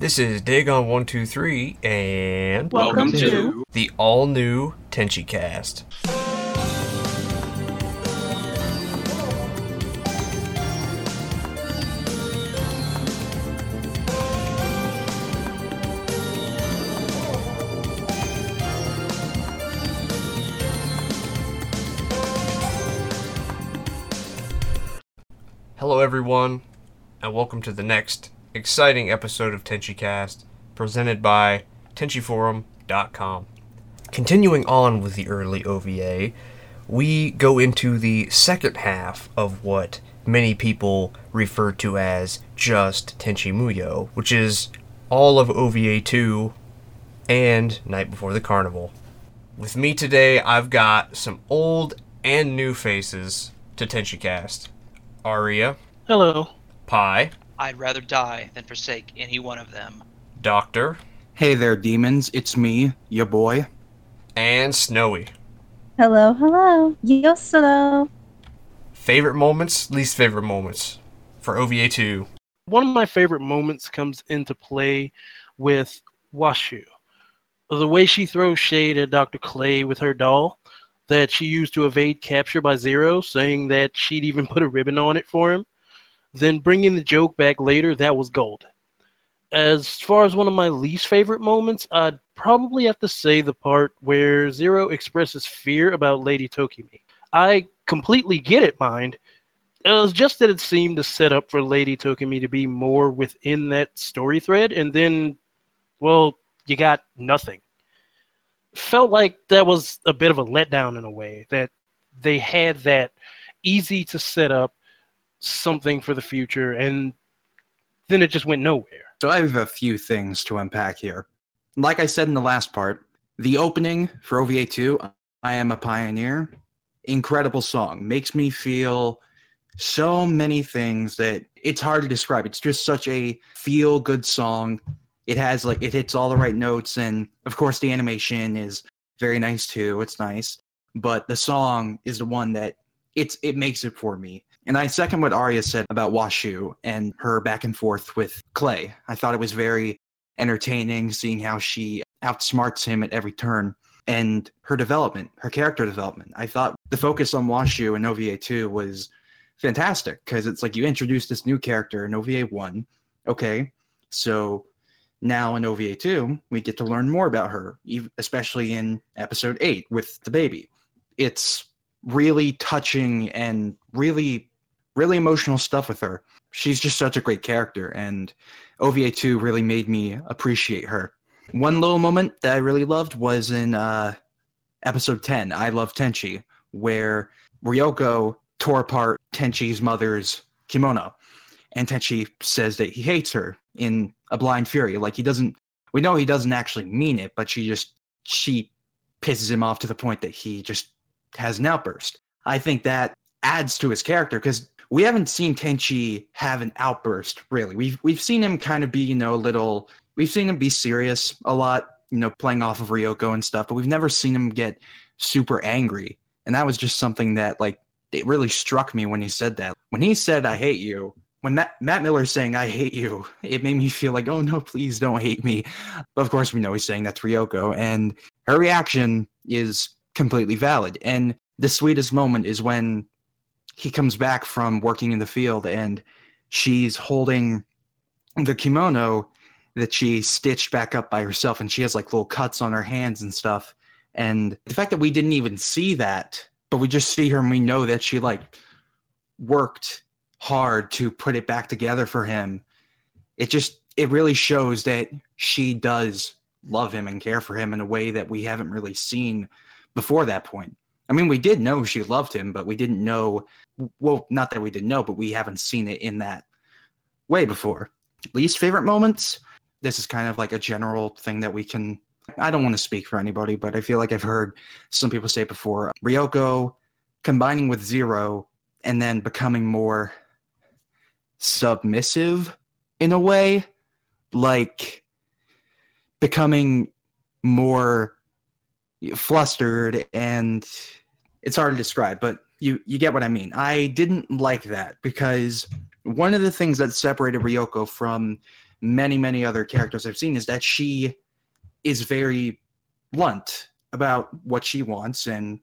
This is Dagon123 and Welcome to the all new Tenchi cast. Hello, everyone, and welcome to the next exciting episode of Tenchi Cast, presented by TenchiForum.com. Continuing on with the early OVA, we go into the second half of what many people refer to as just Tenchi Muyo, which is all of OVA 2 and Night Before the Carnival. With me today, I've got some old and new faces to Tenchi Cast. Aria, Hello. Pi, I'd rather die than forsake any one of them. Doctor, Hey there, demons. It's me, your boy. and Snowy. Hello, hello. Yes, hello. Favorite moments, least favorite moments for OVA 2. One of my favorite moments comes into play with Washu. The way she throws shade at Dr. Clay with her doll that she used to evade capture by Zero, saying that she'd even put a ribbon on it for him. Then bringing the joke back later, that was gold. As far as one of my least favorite moments, I'd probably have to say the part where Zero expresses fear about Lady Tokimi. I completely get it, mind. It was just that it seemed to set up for Lady Tokimi to be more within that story thread, and then, well, you got nothing. Felt like that was a bit of a letdown in a way, that they had that easy to set up something for the future, and then it just went nowhere. So I have a few things to unpack here. Like I said in the last part, the opening for OVA 2, I Am a Pioneer, incredible song. Makes me feel so many things that it's hard to describe. It's just such a feel good song. It has like it hits all the right notes and of course the animation is very nice too. It's nice, but the song is the one that it's it makes it for me. And I second what Arya said about Washu and her back and forth with Clay. I thought it was very entertaining seeing how she outsmarts him at every turn and her development, her character development. I thought the focus on Washu in OVA 2 was fantastic because it's like you introduce this new character in OVA 1. Okay, so now in OVA 2, we get to learn more about her, especially in episode 8 with the baby. It's really touching and really really emotional stuff with her. She's just such a great character, and OVA 2 really made me appreciate her. One little moment that I really loved was in uh, episode 10, I Love Tenchi, where Ryoko tore apart Tenchi's mother's kimono. And Tenchi says that he hates her in a blind fury. Like he doesn't, we know he doesn't actually mean it, but she just, she pisses him off to the point that he just has an outburst. I think that adds to his character because we haven't seen Tenchi have an outburst really. We've we've seen him kind of be you know a little. We've seen him be serious a lot, you know, playing off of Ryoko and stuff, but we've never seen him get super angry. And that was just something that like it really struck me when he said that. When he said "I hate you," when Matt, Matt Miller's saying "I hate you," it made me feel like, "Oh no, please don't hate me." But of course, we know he's saying that to Ryoko, and her reaction is completely valid. And the sweetest moment is when he comes back from working in the field and she's holding the kimono that she stitched back up by herself and she has like little cuts on her hands and stuff. And the fact that we didn't even see that but we just see her and we know that she like worked hard to put it back together for him it just it really shows that she does love him and care for him in a way that we haven't really seen before that point I mean, we did know she loved him, but we didn't know. Well, not that we didn't know, but we haven't seen it in that way before. Least favorite moments? This is kind of like a general thing that we can. I don't want to speak for anybody, but I feel like I've heard some people say before Ryoko combining with Zero and then becoming more submissive in a way, like becoming more flustered and it's hard to describe, but you you get what I mean. I didn't like that because one of the things that separated Ryoko from many, many other characters I've seen is that she is very blunt about what she wants and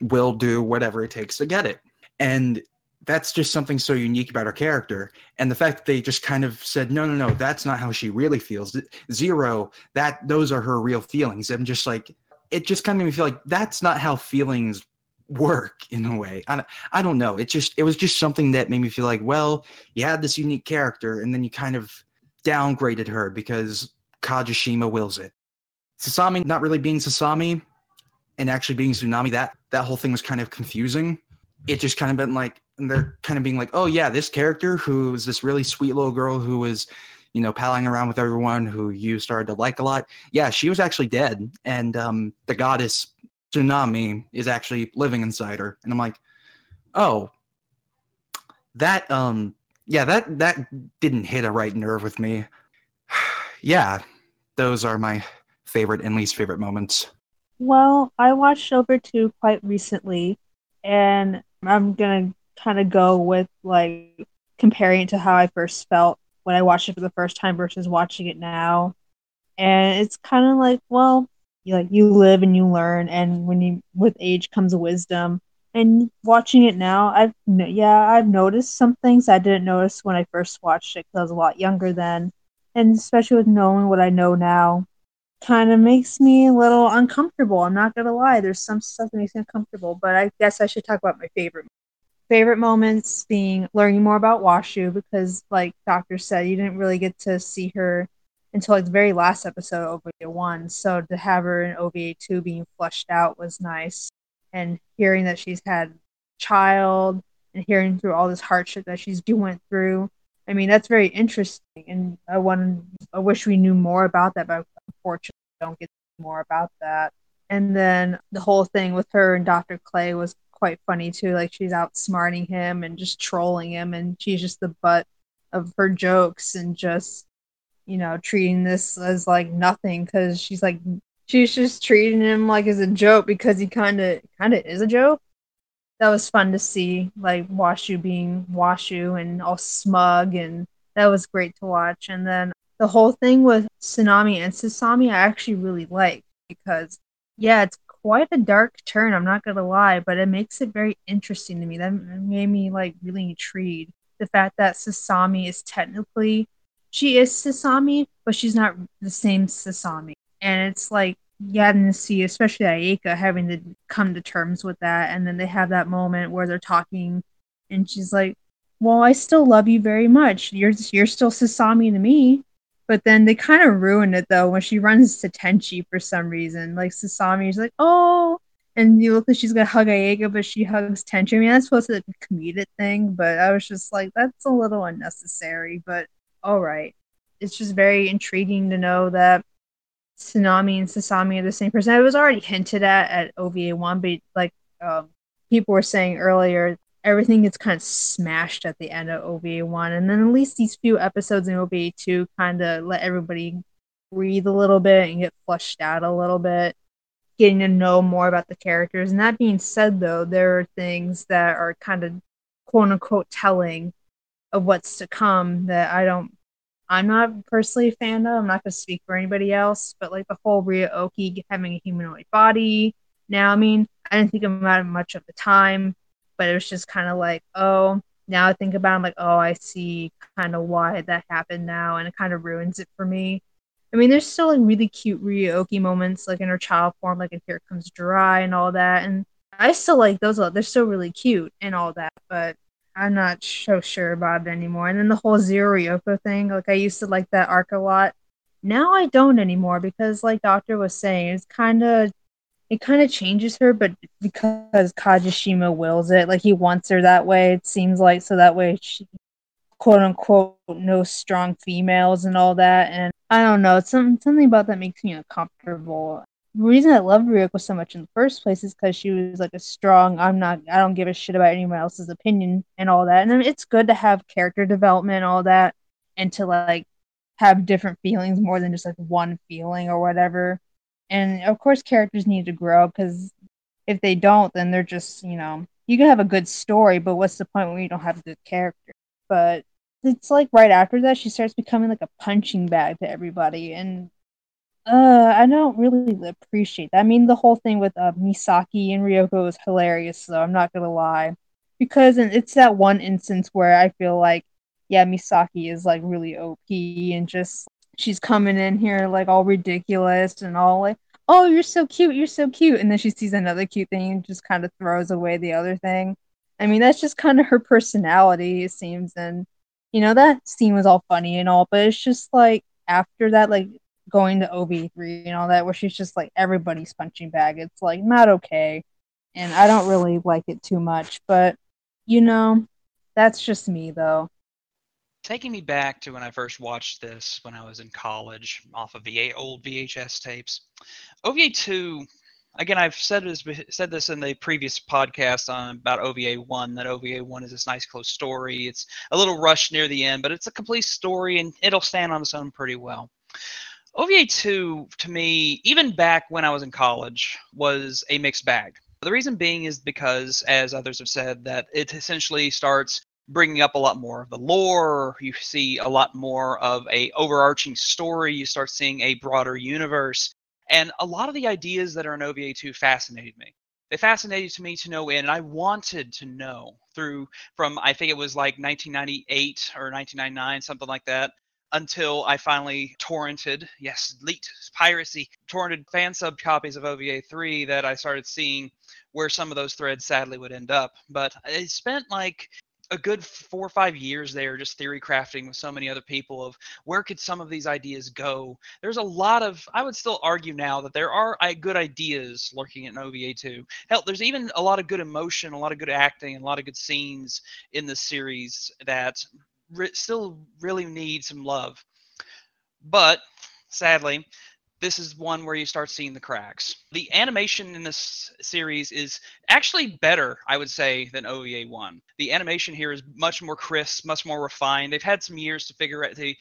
will do whatever it takes to get it. And that's just something so unique about her character. And the fact that they just kind of said, no, no, no, that's not how she really feels. Zero, that those are her real feelings. I'm just like, it just kind of made me feel like that's not how feelings work in a way. I, I don't know. It just it was just something that made me feel like, well, you had this unique character, and then you kind of downgraded her because Kajishima wills it. Sasami not really being Sasami and actually being Tsunami, that that whole thing was kind of confusing. It just kind of been like they're kind of being like, oh yeah, this character who's this really sweet little girl who was, you know, palling around with everyone who you started to like a lot. Yeah, she was actually dead, and um, the goddess tsunami is actually living inside her. And i'm like oh that um yeah that that didn't hit a right nerve with me. Yeah those are my favorite and least favorite moments. Well, I watched OVA 2 quite recently, and I'm gonna kind of go with like comparing it to how I first felt when I watched it for the first time versus watching it now. And it's kind of like, well, you like you live and you learn, and when you with age comes wisdom. And watching it now, I've yeah, I've noticed some things I didn't notice when I first watched it because I was a lot younger then, and especially with knowing what I know now, kind of makes me a little uncomfortable. I'm not gonna lie. There's some stuff that makes me uncomfortable, but I guess I should talk about my favorite favorite moments being learning more about Washu because, like Doctor said, you didn't really get to see her until like the very last episode of OVA one. So to have her in OVA two being fleshed out was nice, and hearing that she's had child and hearing through all this hardship that she's went through. I mean, that's very interesting, and I want I wish we knew more about that, but unfortunately, don't get more about that. And then the whole thing with her and Dr. Clay was quite funny too. Like she's outsmarting him and just trolling him, and she's just the butt of her jokes and just, you know, treating this as like nothing because she's like she's just treating him like as a joke because he kind of kind of is a joke. That was fun to see, like Washu being Washu and all smug, and that was great to watch. And then the whole thing with Tsunami and Sasami, I actually really like because, yeah, it's quite a dark turn. I'm not gonna lie, but it makes it very interesting to me. That made me like really intrigued. The fact that Sasami is technically she is Sasami, but she's not the same Sasami, and it's like see, especially Ayeka, having to come to terms with that. And then they have that moment where they're talking, and she's like, "Well, I still love you very much. You're you're still Sasami to me." But then they kind of ruin it though when she runs to Tenchi for some reason. Like Sasami's like, "Oh," and you look like she's gonna hug Ayeka, but she hugs Tenchi. I mean, that's supposed to be a comedic thing, but I was just like, that's a little unnecessary. But all right, it's just very intriguing to know that Tsunami and Sasami are the same person. It was already hinted at at OVA one, but like um, people were saying earlier, everything gets kind of smashed at the end of OVA one, and then at least these few episodes in OVA two kind of let everybody breathe a little bit and get flushed out a little bit, getting to know more about the characters. And that being said, though, there are things that are kind of quote unquote telling of what's to come that I don't I'm not personally a fan of. I'm not going to speak for anybody else, but like the whole Ryo-Ohki having a humanoid body. Now, I mean, I didn't think about it much at the time, but it was just kind of like, oh, now I think about it, I'm like, oh, I see kind of why that happened now, and it kind of ruins it for me. I mean, there's still like really cute Ryo-Ohki moments, like in her child form, like in Here Comes Dry and all that, and I still like those. They're still really cute and all that, but I'm not so sure about it anymore. And then the whole Zero Ryoko thing, like I used to like that arc a lot. Now I don't anymore because, like Doctor was saying, it's kind of it kind of changes her, but because Kajishima wills it, like he wants her that way. It seems like so that way she quote unquote no strong females and all that. And I don't know, it's something something about that makes me uncomfortable the reason I loved Ryoko so much in the first place is because she was like a strong, I'm not, I don't give a shit about anyone else's opinion and all that. And it's good to have character development and all that and to like have different feelings more than just like one feeling or whatever. And of course, characters need to grow because if they don't, then they're just, you know, you can have a good story, but what's the point when you don't have a good character? But it's like right after that she starts becoming like a punching bag to everybody and uh I don't really appreciate that. I mean the whole thing with uh, Misaki and Ryoko is hilarious though, I'm not gonna lie. Because it's that one instance where I feel like yeah, Misaki is like really OP and just she's coming in here like all ridiculous and all like, oh, you're so cute, you're so cute. And then she sees another cute thing and just kind of throws away the other thing. I mean, that's just kind of her personality, it seems. And, you know, that scene was all funny and all, but it's just like after that, like going to OV3 and all that, where she's just like everybody's punching bag. It's like not okay. And I don't really like it too much, but, you know, that's just me though taking me back to when I first watched this when I was in college off of the old VHS tapes. OVA 2, again, I've said this, said this in the previous podcast on about OVA 1 that OVA 1 is this nice close story. It's a little rushed near the end, but it's a complete story and it'll stand on its own pretty well. OVA 2, to me, even back when I was in college, was a mixed bag. The reason being is because, as others have said, that it essentially starts bringing up a lot more of the lore. You see a lot more of a overarching story. You start seeing a broader universe. And a lot of the ideas that are in ova2 fascinated me. They fascinated me to know and i wanted to know through from i think it was like 1998 or 1999 something like that until I finally torrented, yes, leaked piracy, torrented fan sub copies of OVA 3 that I started seeing where some of those threads sadly would end up. But I spent like a good four or five years there just theory crafting with so many other people of where could some of these ideas go there's a lot of i would still argue now that there are good ideas lurking in ova 2 hell there's even a lot of good emotion a lot of good acting and a lot of good scenes in the series that re- still really need some love. But sadly this is one where you start seeing the cracks. The animation in this series is actually better, I would say, than OVA 1. The animation here is much more crisp, much more refined. They've had some years to figure out, to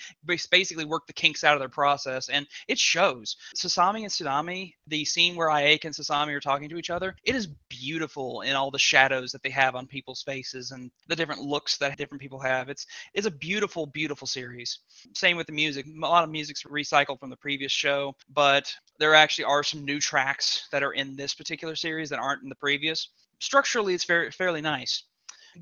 basically work the kinks out of their process, and it shows. Sasami and Tsunami, the scene where Ayeka and Sasami are talking to each other, it is beautiful in all the shadows that they have on people's faces and the different looks that different people have. It's it's a beautiful, beautiful series. Same with the music. A lot of music's recycled from the previous show but there actually are some new tracks that are in this particular series that aren't in the previous. Structurally, it's very fairly nice.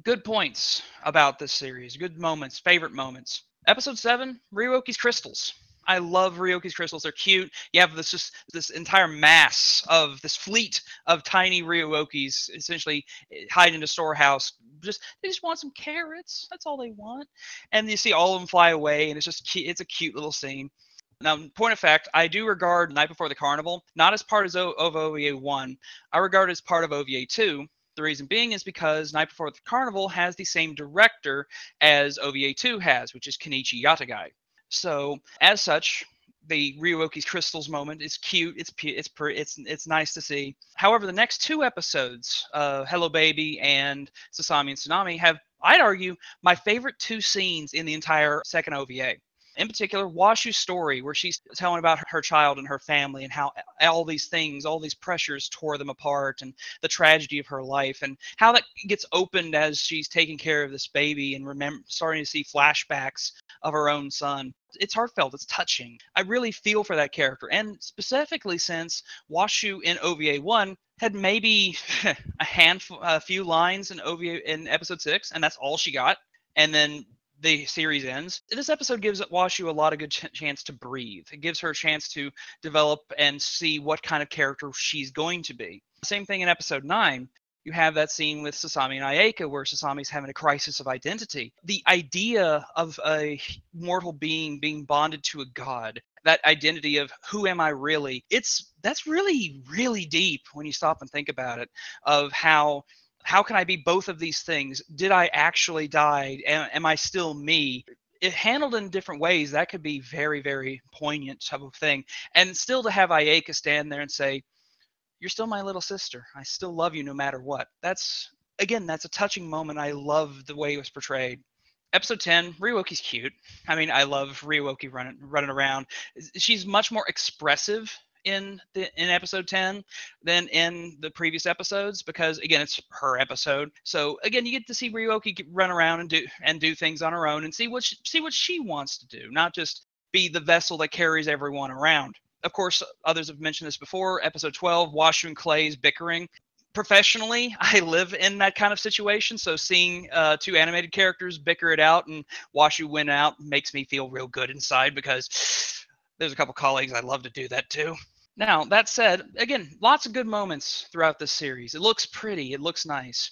Good points about this series. Good moments, favorite moments. Episode seven, Ryo-Ohki's crystals. I love Ryo-Ohki's crystals. They're cute. You have this just this entire mass of this fleet of tiny Ryo-Ohkis essentially hide in a storehouse. Just they just want some carrots. That's all they want. And you see all of them fly away, and it's just it's a cute little scene. Now, point of fact, I do regard Night Before the Carnival not as part of, OVA 1. I regard it as part of OVA 2. The reason being is because Night Before the Carnival has the same director as OVA 2 has, which is Kenichi Yatagai. So, as such, the Ryo-Ohki's crystals moment is cute. It's it's it's it's nice to see. However, the next two episodes, uh, Hello Baby and Sasami and Tsunami, have I'd argue my favorite two scenes in the entire second OVA in particular Washu's story, where she's telling about her child and her family and how all these things, all these pressures tore them apart and the tragedy of her life and how that gets opened as she's taking care of this baby and remember starting to see flashbacks of her own son. It's heartfelt, it's touching. I really feel for that character. And specifically since Washu in OVA 1 had maybe a handful a few lines in OVA in episode 6 and that's all she got. And then the series ends. This episode gives Washu a lot of good ch- chance to breathe. It gives her a chance to develop and see what kind of character she's going to be. Same thing in episode 9. You have that scene with Sasami and Ayeka where Sasami's having a crisis of identity. The idea of a mortal being being bonded to a god, that identity of who am I really? It's that's really really deep when you stop and think about it of how how can I be both of these things? Did I actually die? Am, am I still me? It handled in different ways, that could be very, very poignant type of thing. And still to have Ayeka stand there and say, You're still my little sister. I still love you no matter what. That's again, that's a touching moment. I love the way it was portrayed. Episode 10, Ryo-Ohki's cute. I mean, I love Ryo-Ohki running running around. She's much more expressive in the in episode 10 than in the previous episodes because again it's her episode. So again you get to see Ryo-Ohki run around and do and do things on her own and see what she, see what she wants to do not just be the vessel that carries everyone around. Of course others have mentioned this before episode 12 washu and clay's bickering. Professionally i live in that kind of situation so seeing uh, two animated characters bicker it out and washu win out makes me feel real good inside because there's a couple colleagues I'd love to do that too. Now, that said, again, lots of good moments throughout this series. It looks pretty, it looks nice.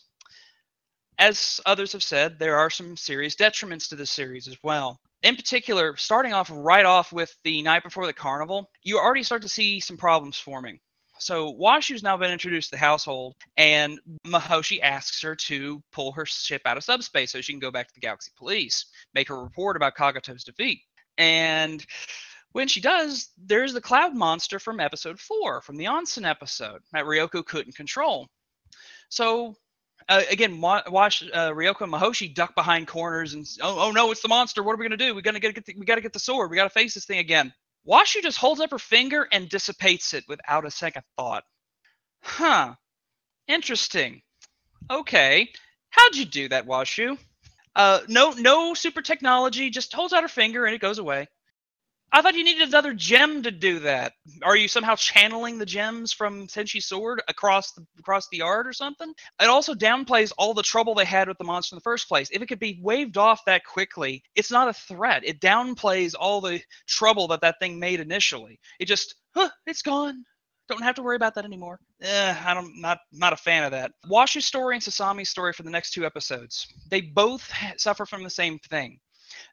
As others have said, there are some serious detriments to this series as well. In particular, starting off right off with the night before the carnival, you already start to see some problems forming. So Washu's now been introduced to the household, and Mihoshi asks her to pull her ship out of subspace so she can go back to the Galaxy Police, make a report about Kagato's defeat. And when she does, there's the cloud monster from episode four, from the Onsen episode that Ryoko couldn't control. So uh, again, wa- watch uh, Ryoko and Mihoshi duck behind corners and oh, oh no, it's the monster. What are we gonna do? We gotta get, get the, we gotta get the sword. We gotta face this thing again. Washu just holds up her finger and dissipates it without a second thought. Huh. Interesting. Okay. How'd you do that, Washu? Uh, no, no super technology. Just holds out her finger and it goes away. I thought you needed another gem to do that. Are you somehow channeling the gems from Tenchi's sword across the across the art or something? It also downplays all the trouble they had with the monster in the first place. If it could be waved off that quickly, it's not a threat. It downplays all the trouble that that thing made initially. It just, huh, it's gone. Don't have to worry about that anymore. Eh, I don't not not a fan of that. Washu's story and Sasami's story for the next two episodes. They both suffer from the same thing.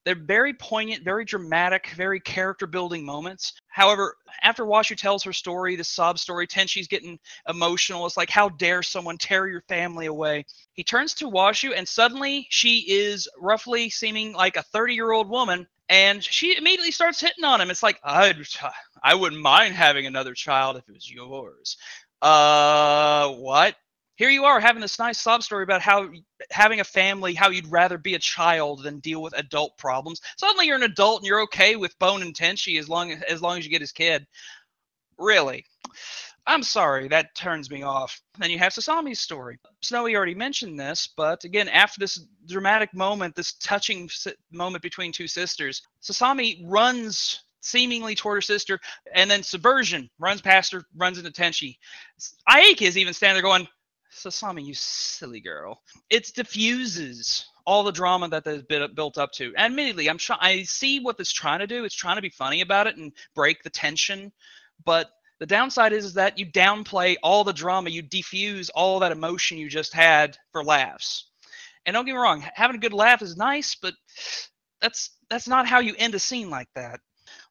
They're very poignant, very dramatic, very character building moments. However, after Washu tells her story, the sob story, Tenchi's getting emotional. It's like, how dare someone tear your family away? He turns to Washu, and suddenly she is roughly seeming like a 30 year old woman. And she immediately starts hitting on him. It's like, I'd, I wouldn't mind having another child if it was yours. Uh, what? Here you are having this nice sob story about how having a family, how you'd rather be a child than deal with adult problems. Suddenly you're an adult and you're okay with Bone and Tenchi as long as, long as you get his kid. Really? I'm sorry, that turns me off. Then you have Sasami's story. Snowy already mentioned this, but again, after this dramatic moment, this touching moment between two sisters, Sasami runs seemingly toward her sister, and then Subversion runs past her, runs into Tenchi. Ayeka is even standing there going, Sasami, you silly girl. It diffuses all the drama that has been built up to. Admittedly, I'm trying. I see what it's trying to do. It's trying to be funny about it and break the tension, but the downside is, is that you downplay all the drama. You diffuse all that emotion you just had for laughs. And don't get me wrong, having a good laugh is nice, but that's that's not how you end a scene like that.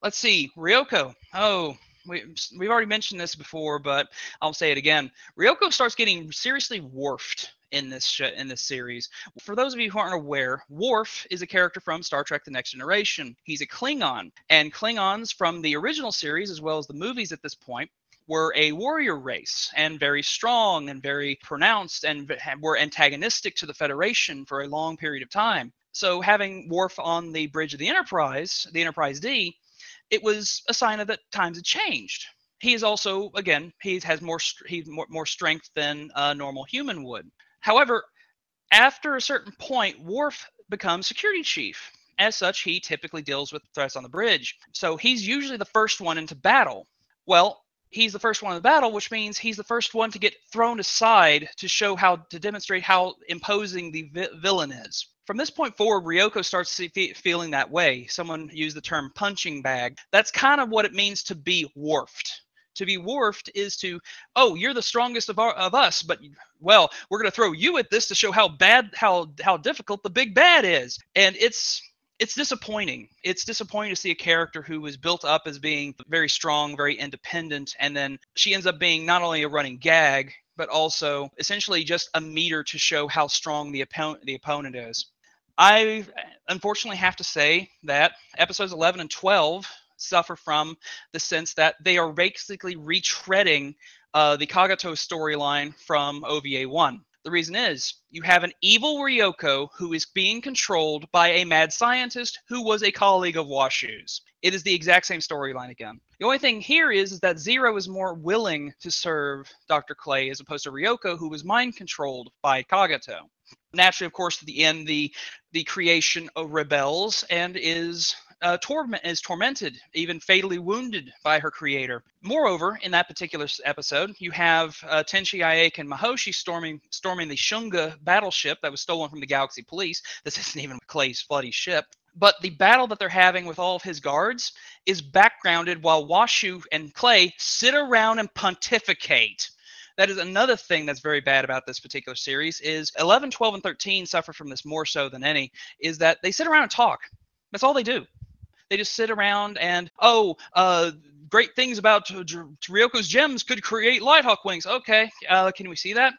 Let's see, Ryoko. Oh, we, we've already mentioned this before, but I'll say it again. Ryoko starts getting seriously Worfed in this sh- in this series. For those of you who aren't aware, Worf is a character from Star Trek: The Next Generation. He's a Klingon, and Klingons from the original series as well as the movies at this point were a warrior race and very strong and very pronounced and were antagonistic to the Federation for a long period of time. So having Worf on the bridge of the Enterprise, the Enterprise D, it was a sign of that times had changed. He is also, again, he has more he's more, more strength than a normal human would. However, after a certain point, Worf becomes security chief. As such, he typically deals with threats on the bridge. So he's usually the first one into battle. Well, he's the first one in the battle, which means he's the first one to get thrown aside to show how to demonstrate how imposing the vi- villain is. From this point forward, Ryoko starts fe- feeling that way. Someone used the term punching bag. That's kind of what it means to be Worfed. To be Worfed is to, oh, you're the strongest of our, of us, but well, we're going to throw you at this to show how bad, how how difficult the big bad is. And it's it's disappointing. It's disappointing to see a character who was built up as being very strong, very independent, and then she ends up being not only a running gag, but also essentially just a meter to show how strong the opponent the opponent is. I unfortunately have to say that episodes 11 and 12 suffer from the sense that they are basically retreading uh, the Kagato storyline from OVA 1. The reason is you have an evil Ryoko who is being controlled by a mad scientist who was a colleague of Washu's. It is the exact same storyline again. The only thing here is, is that Zero is more willing to serve Dr. Clay as opposed to Ryoko, who was mind controlled by Kagato. Naturally, of course, at the end, the the creation of rebels and is uh, torment is tormented, even fatally wounded by her creator. Moreover, in that particular episode, you have uh, Tenchi Ayeka and Mihoshi storming storming the Shunga battleship that was stolen from the Galaxy Police. This isn't even Clay's bloody ship. But the battle that they're having with all of his guards is backgrounded while Washu and Clay sit around and pontificate that is another thing that's very bad about this particular series is 11 12 and 13 suffer from this more so than any is that they sit around and talk that's all they do they just sit around and oh, uh, great things about Ryoko's gems could create Lighthawk wings. Okay, uh, can we see that?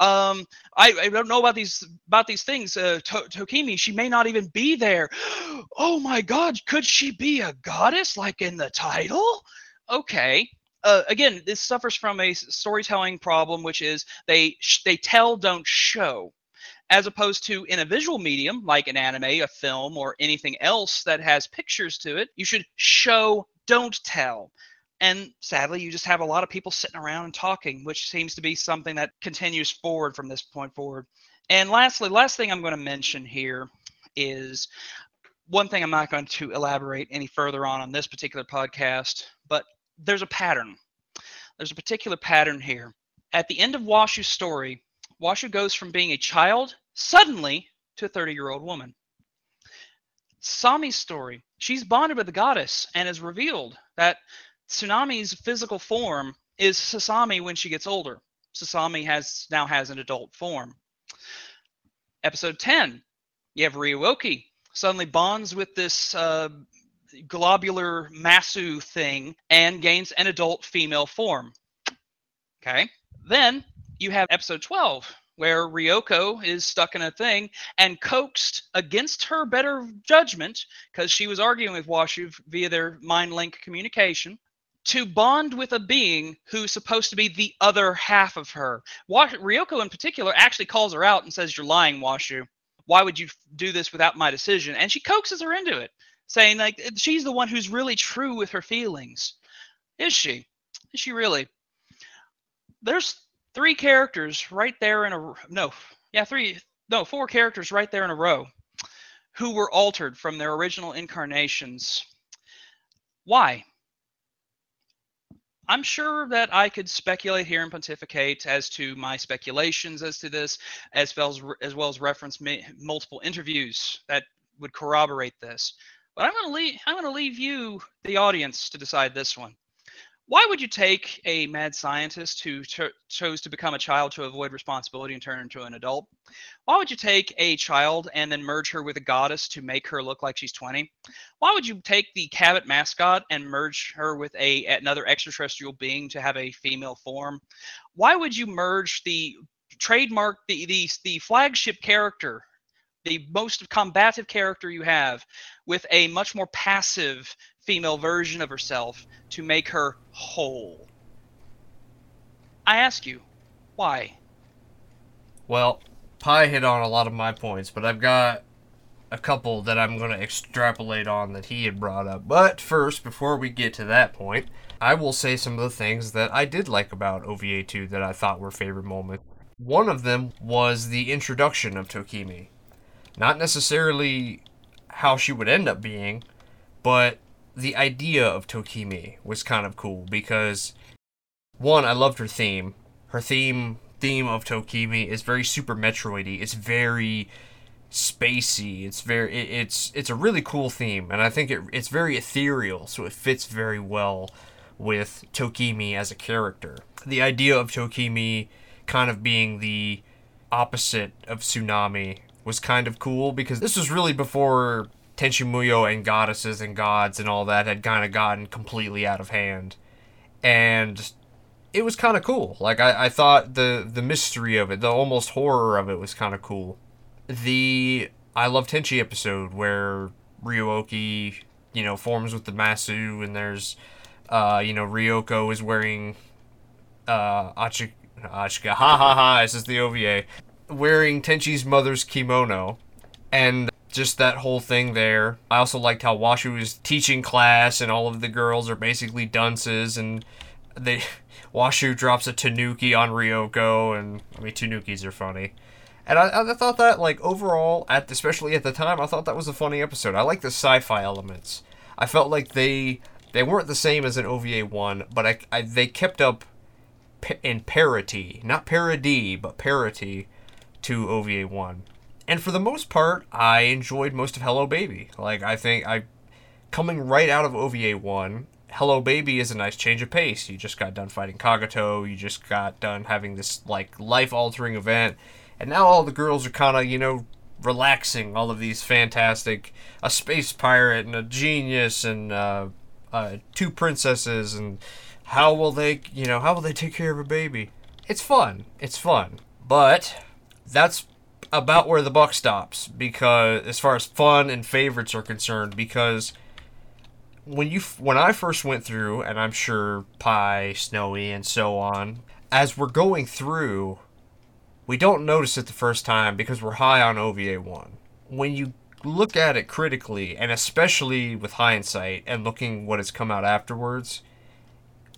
Um, I, I don't know about these about these things. Uh, to- Tokimi, she may not even be there. Oh my God, could she be a goddess like in the title? Okay. Uh, again, this suffers from a storytelling problem, which is they sh- they tell, don't show as opposed to in a visual medium like an anime, a film, or anything else that has pictures to it, you should show, don't tell. And sadly, you just have a lot of people sitting around and talking, which seems to be something that continues forward from this point forward. And lastly, last thing I'm going to mention here is one thing I'm not going to elaborate any further on on this particular podcast, but there's a pattern. There's a particular pattern here. At the end of Washu's story, Washu goes from being a child suddenly to a 30 year old woman. Sami's story, she's bonded with the goddess and is revealed that Tsunami's physical form is Sasami when she gets older. Sasami has now has an adult form. Episode 10, you have Ryo-Ohki suddenly bonds with this uh, globular Masu thing and gains an adult female form. Okay. Then you have episode 12 where Ryoko is stuck in a thing and coaxed against her better judgment because she was arguing with Washu via their mind link communication to bond with a being who's supposed to be the other half of her. Wash- Ryoko in particular actually calls her out and says, "You're lying, Washu. Why would you do this without my decision?" And she coaxes her into it, saying like she's the one who's really true with her feelings. Is she? Is she really? There's three characters right there in a no, yeah, three, no, four characters right there in a row who were altered from their original incarnations. Why? I'm sure that I could speculate here and pontificate as to my speculations as to this, as well as, as, well as reference multiple interviews that would corroborate this. But I'm going to leave. I'm going to leave you, the audience, to decide this one why would you take a mad scientist who cho- chose to become a child to avoid responsibility and turn into an adult? Why would you take a child and then merge her with a goddess to make her look like she's 20? Why would you take the cabbit mascot and merge her with a another extraterrestrial being to have a female form? Why would you merge the trademark the the, the flagship character the most combative character you have with a much more passive female version of herself to make her whole. I ask you, why? Well, Pi hit on a lot of my points, but I've got a couple that I'm going to extrapolate on that he had brought up. But first, before we get to that point, I will say some of the things that I did like about OVA 2 that I thought were favorite moments. One of them was the introduction of Tokimi. Not necessarily how she would end up being, but the idea of Tokimi was kind of cool because one, I loved her theme. Her theme theme of Tokimi is very Super Metroidy. It's very spacey. It's very it, it's it's a really cool theme, and I think it it's very ethereal, so it fits very well with Tokimi as a character. The idea of Tokimi kind of being the opposite of Tsunami was kind of cool because this was really before Tenchi Muyo and goddesses and gods and all that had kind of gotten completely out of hand. And it was kind of cool. Like I, I thought the the mystery of it, the almost horror of it was kind of cool. The I Love Tenchi episode where Ryo-Ohki, you know, forms with the Masu and there's uh, you know, Ryoko is wearing uh Achi Ashika, ha ha ha, this is the OVA, wearing Tenchi's mother's kimono. And just that whole thing there. I also liked how Washu is teaching class and all of the girls are basically dunces and they Washu drops a tanuki on Ryoko and I mean tanukis are funny. And I, I thought that like overall at especially at the time I thought that was a funny episode. I like the sci-fi elements. I felt like they they weren't the same as an OVA one, but I, I they kept up in parity, not parody, but parity to OVA one. And for the most part, I enjoyed most of Hello Baby. Like I think I coming right out of OVA one, Hello Baby is a nice change of pace. You just got done fighting Kagato, you just got done having this like life altering event, and now all the girls are kind of, you know, relaxing. All of these fantastic a space pirate and a genius and uh, uh, two princesses and how will they you know how will they take care of a baby? It's fun. It's fun. But that's about where the buck stops because as far as fun and favorites are concerned because when you when I first went through and I'm sure Pi, Snowy and so on as we're going through we don't notice it the first time because we're high on OVA 1 when you look at it critically and especially with hindsight and looking what has come out afterwards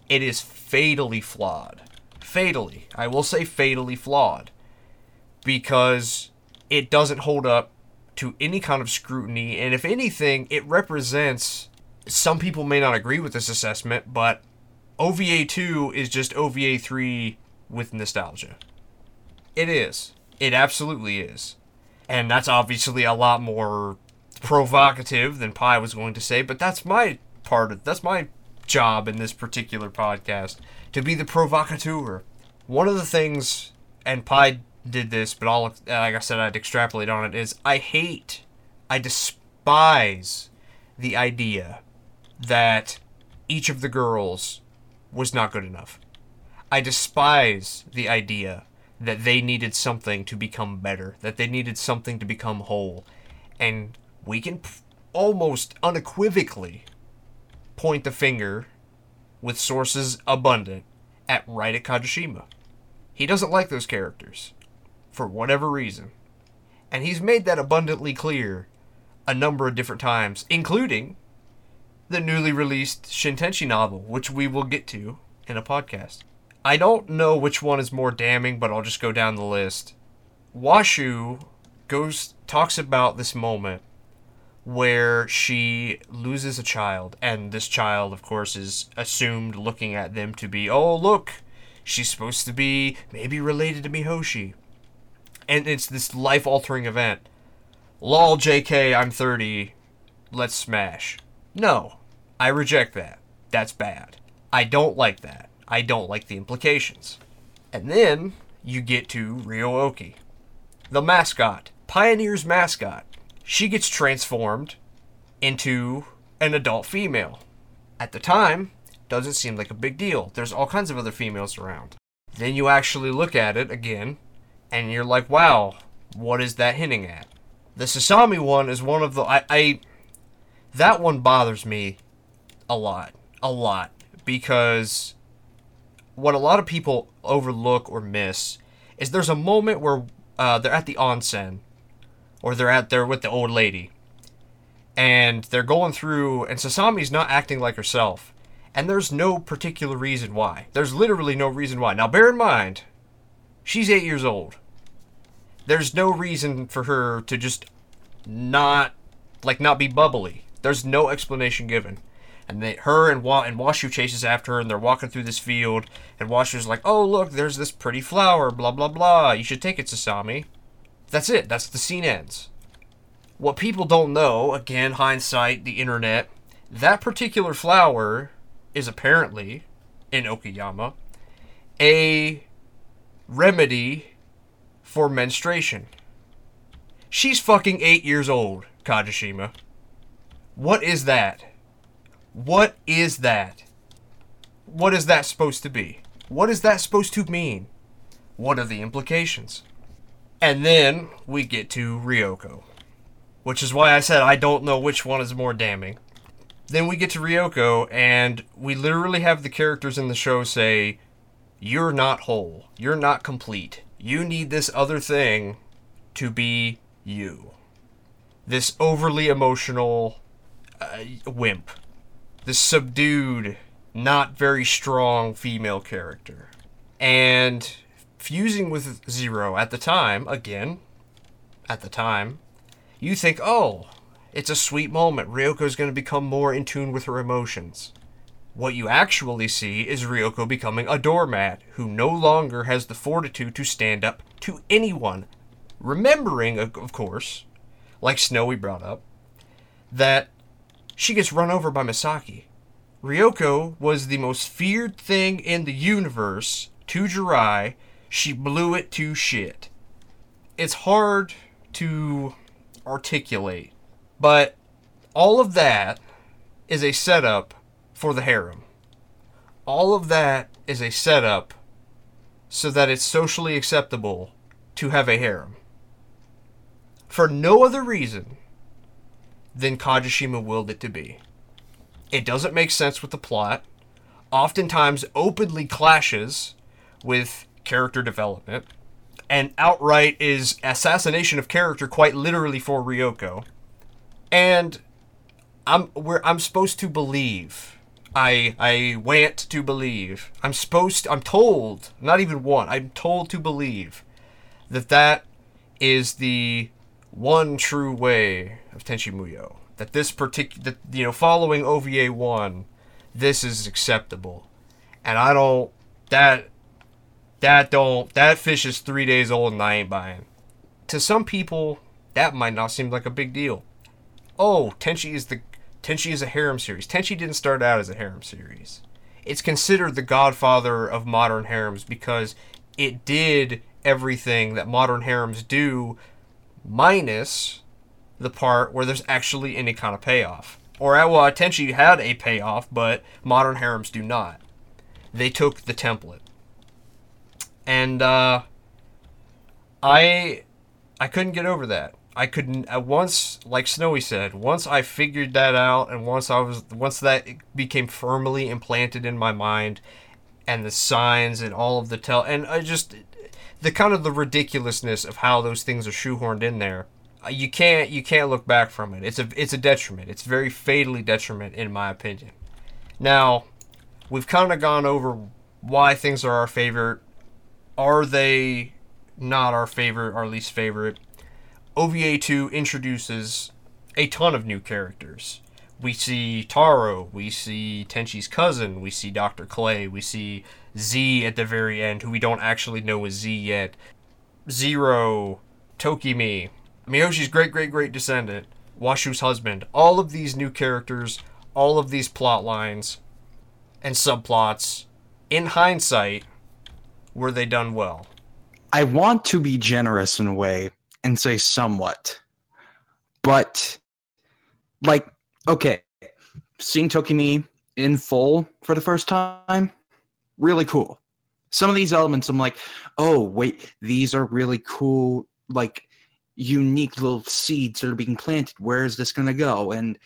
it is fatally flawed. Fatally. I will say fatally flawed because it doesn't hold up to any kind of scrutiny. And if anything, it represents. Some people may not agree with this assessment, but OVA 2 is just OVA 3 with nostalgia. It is. It absolutely is. And that's obviously a lot more provocative than Pi was going to say, but that's my part of that's my job in this particular podcast to be the provocateur. One of the things and Pi did this, but all like I said, I'd extrapolate on it. Is I hate, I despise the idea that each of the girls was not good enough. I despise the idea that they needed something to become better, that they needed something to become whole, and we can p- almost unequivocally point the finger with sources abundant at at Kajishima. He doesn't like those characters for whatever reason. And he's made that abundantly clear a number of different times, including the newly released Shin Tenchi novel, which we will get to in a podcast. I don't know which one is more damning, but I'll just go down the list. Washu goes talks about this moment where she loses a child, and this child, of course, is assumed looking at them to be, oh look, she's supposed to be maybe related to Mihoshi and it's this life altering event. Lol, JK, I'm 30. Let's smash. No, I reject that. That's bad. I don't like that. I don't like the implications. And then you get to Ryo-Ohki, the mascot, Pioneer's mascot. She gets transformed into an adult female. At the time, doesn't seem like a big deal. There's all kinds of other females around. Then you actually look at it again, and you're like, wow, what is that hinting at? The Sasami one is one of the I, I that one bothers me a lot, a lot because what a lot of people overlook or miss is there's a moment where uh, they're at the onsen or they're out there with the old lady and they're going through and Sasami's not acting like herself and there's no particular reason why. There's literally no reason why. Now bear in mind, she's 8 years old there's no reason for her to just not like not be bubbly. There's no explanation given. And they, her and Wa- and Washu chases after her, and they're walking through this field. And Washu's like, "Oh, look, there's this pretty flower. Blah blah blah. You should take it, Sasami." That's it. That's the scene ends. What people don't know, again, hindsight, the internet, that particular flower is apparently in Okayama a remedy for menstruation. She's fucking eight years old, Kajishima. What is that? What is that? What is that supposed to be? What is that supposed to mean? What are the implications? And then we get to Ryoko, which is why I said I don't know which one is more damning. Then we get to Ryoko, and we literally have the characters in the show say, you're not whole. You're not complete. You need this other thing to be you. This overly emotional uh, wimp. This subdued, not very strong female character. And fusing with Zero at the time, again, at the time, you think, oh, it's a sweet moment. Ryoko's going to become more in tune with her emotions. What you actually see is Ryoko becoming a doormat who no longer has the fortitude to stand up to anyone. Remembering, of course, like Snowy brought up, that she gets run over by Misaki. Ryoko was the most feared thing in the universe to Jurai. She blew it to shit. It's hard to articulate, but all of that is a setup for the harem. All of that is a setup so that it's socially acceptable to have a harem. For no other reason than Kajishima willed it to be. It doesn't make sense with the plot, oftentimes openly clashes with character development, and outright is assassination of character quite literally for Ryoko. And I'm where I'm supposed to believe I I want to believe. I'm supposed to, I'm told, not even one. I'm told to believe that that is the one true way of Tenchi Muyo. That this particular that you know following OVA 1 this is acceptable. And I don't that that don't that fish is 3 days old and I ain't buying. To some people that might not seem like a big deal. Oh, Tenchi is the Tenchi is a harem series. Tenchi didn't start out as a harem series. It's considered the godfather of modern harems because it did everything that modern harems do, minus the part where there's actually any kind of payoff. Or, uh, well, Tenchi had a payoff, but modern harems do not. They took the template. And, uh, I, I couldn't get over that. I couldn't at once, like Snowy said, once I figured that out, and once I was, once that became firmly implanted in my mind, and the signs and all of the tell, and I just the kind of the ridiculousness of how those things are shoehorned in there. uh, You can't you can't look back from it. It's a it's a detriment. It's very fatally detriment in my opinion. Now, we've kind of gone over why things are our favorite. Are they not our favorite, our least favorite? OVA 2 introduces a ton of new characters. We see Taro, we see Tenchi's cousin, we see Dr. Clay, we see Z at the very end, who we don't actually know is Z yet. Zero, Tokimi, Mihoshi's great great great descendant, Washu's husband. All of these new characters, all of these plot lines and subplots, in hindsight, were they done well? I want to be generous in a way and say somewhat. But like, okay, seeing Tokimi in full for the first time, really cool. Some of these elements I'm like, oh wait, these are really cool, like unique little seeds that are being planted. Where is this gonna go? And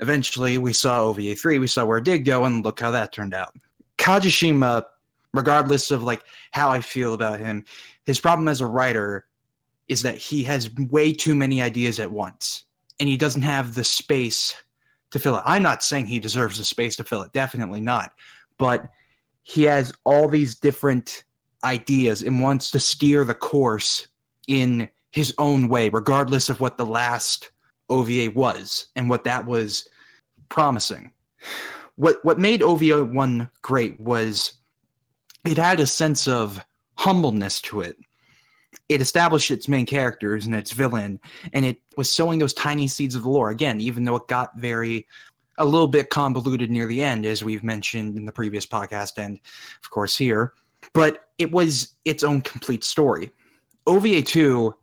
eventually we saw OVA three, we saw where it did go, and look how that turned out. Kajishima, regardless of like how I feel about him, his problem as a writer is that he has way too many ideas at once and he doesn't have the space to fill it. I'm not saying he deserves the space to fill it, definitely not. But he has all these different ideas and wants to steer the course in his own way, regardless of what the last OVA was and what that was promising. What what made OVA 1 great was it had a sense of humbleness to it it established its main characters and its villain, and it was sowing those tiny seeds of the lore again, even though it got very a little bit convoluted near the end, as we've mentioned in the previous podcast, and of course here. But it was its own complete story. OVA 2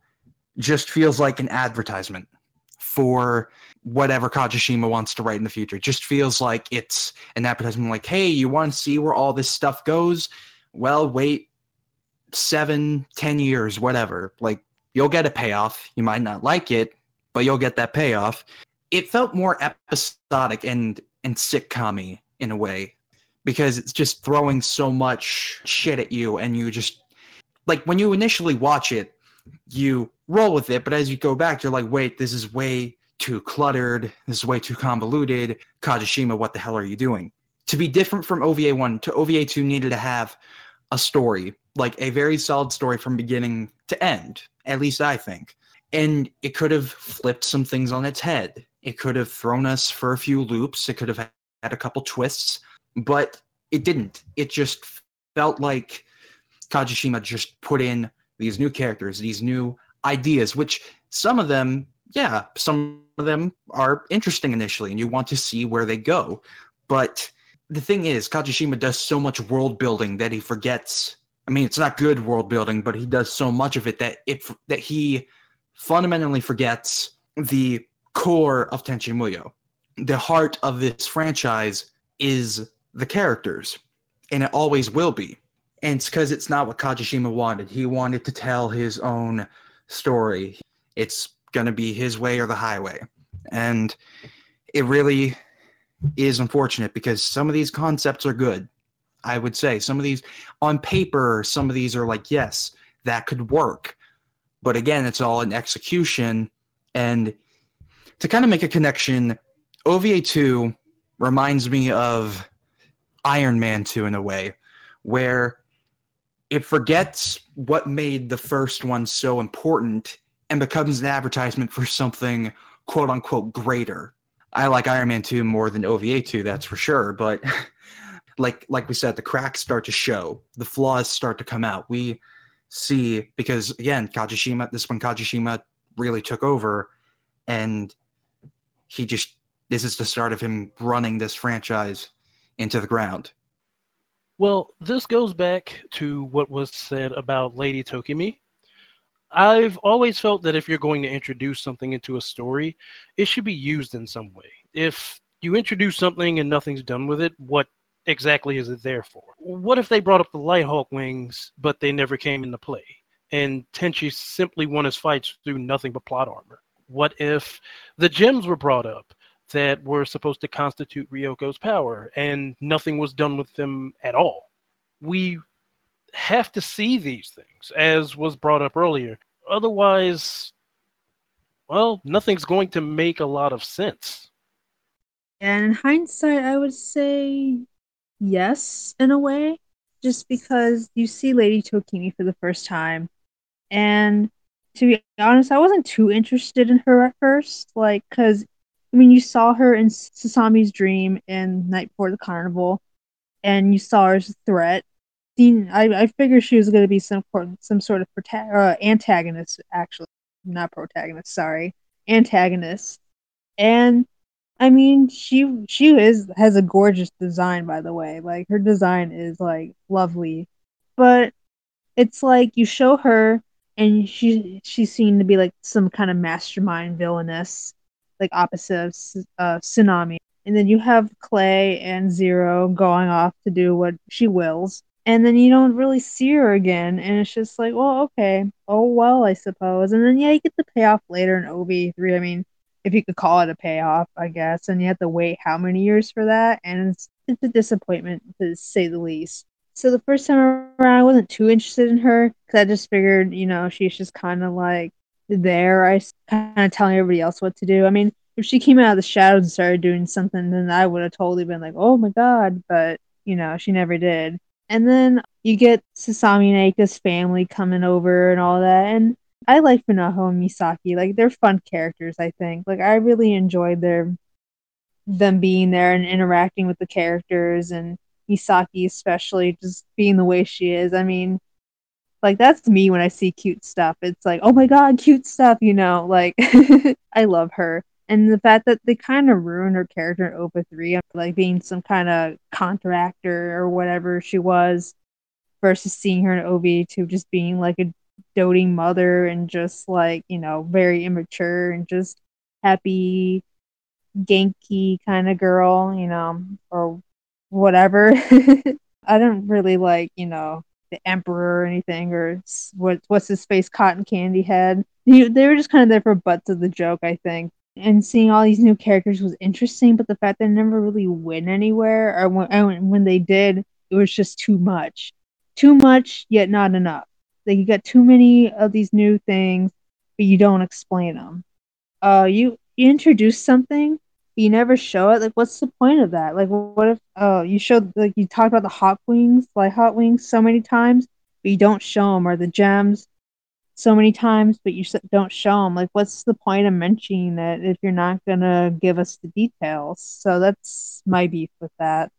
just feels like an advertisement for whatever Kajishima wants to write in the future. It just feels like it's an advertisement like, hey, you want to see where all this stuff goes? Well, wait seven, ten years, whatever. Like you'll get a payoff. You might not like it, but you'll get that payoff. It felt more episodic and and sitcom in a way. because it's just throwing so much shit at you and you just like when you initially watch it you roll with it but as you go back you're like wait this is way too cluttered this is way too convoluted kajishima what the hell are you doing to be different from ova 1 to ova 2 needed to have a story like a very solid story from beginning to end at least i think and it could have flipped some things on its head it could have thrown us for a few loops it could have had a couple twists but it didn't. It just felt like Kajishima just put in these new characters, these new ideas, which some of them, yeah, some of them are interesting initially, and you want to see where they go. But the thing is, Kajishima does so much world building that he forgets. I mean, it's not good world building, but he does so much of it that it that he fundamentally forgets the core of Tenchi Muyo. The heart of this franchise is the characters, and it always will be. And it's because it's not what Kajishima wanted. He wanted to tell his own story. It's going to be his way or the highway. And it really is unfortunate because some of these concepts are good. I would say some of these on paper, some of these are like, yes, that could work. But again, it's all in execution. And to kind of make a connection, OVA 2 reminds me of Iron Man 2 in a way, where it forgets what made the first one so important and becomes an advertisement for something quote unquote greater. I like Iron Man 2 more than OVA 2, that's for sure, but like like we said, the cracks start to show, the flaws start to come out. We see because again, Kajishima, this one Kajishima really took over and he just this is the start of him running this franchise into the ground. Well, this goes back to what was said about Lady Tokimi. I've always felt that if you're going to introduce something into a story, it should be used in some way. If you introduce something and nothing's done with it, what exactly is it there for? What if they brought up the Lighthawk wings, but they never came into play? And Tenchi simply won his fights through nothing but plot armor? What if the gems were brought up, that were supposed to constitute Ryoko's power, and nothing was done with them at all. We have to see these things, as was brought up earlier. Otherwise, well, nothing's going to make a lot of sense. And in hindsight, I would say yes, in a way, just because you see Lady Tokimi for the first time. And to be honest, I wasn't too interested in her at first, like, because I mean, you saw her in Sasami's dream in Night Before the Carnival, and you saw her as a threat. I, I figured she was going to be some some sort of prota- uh, antagonist, actually, not protagonist. Sorry, antagonist. And I mean, she she is has a gorgeous design, by the way. Like her design is like lovely, but it's like you show her, and she she's seen to be like some kind of mastermind villainess like opposite of uh, Tsunami. And then you have Clay and Zero going off to do what she wills. And then you don't really see her again. And it's just like, well, okay. Oh, well, I suppose. And then, yeah, you get the payoff later in OV3. I mean, if you could call it a payoff, I guess. And you have to wait how many years for that? And it's, it's a disappointment, to say the least. So the first time around, I wasn't too interested in her because I just figured, you know, she's just kind of like there. I kind of telling everybody else what to do. I mean, if she came out of the shadows and started doing something, then I would have totally been like, oh my god. But you know, she never did. And then you get Sasami and Ayeka's family coming over and all that. And I like Funaho and Misaki. Like they're fun characters, I think. Like I really enjoyed their them being there and interacting with the characters and Misaki especially just being the way she is. I mean, like that's me when I see cute stuff. It's like, oh my god, cute stuff, you know, like I love her. And the fact that they kind of ruined her character in OVA 3, like being some kind of contractor or whatever she was, versus seeing her in OVA 2 just being like a doting mother and just like, you know, very immature and just happy, Genki kind of girl, you know, or whatever. I don't really like, you know, the emperor or anything or what what's his face cotton candy head they were just kind of there for butts of the joke i think and seeing all these new characters was interesting, but the fact that they never really went anywhere, or when, when they did, it was just too much. Too much, yet not enough. Like you got too many of these new things, but you don't explain them. Uh, you, you introduce something, but you never show it. Like, what's the point of that? Like, what if uh, you showed like you talked about the hot wings, like hot wings, so many times, but you don't show them, or the gems so many times, but you don't show them. Like, what's the point of mentioning it if you're not gonna give us the details? So that's my beef with that.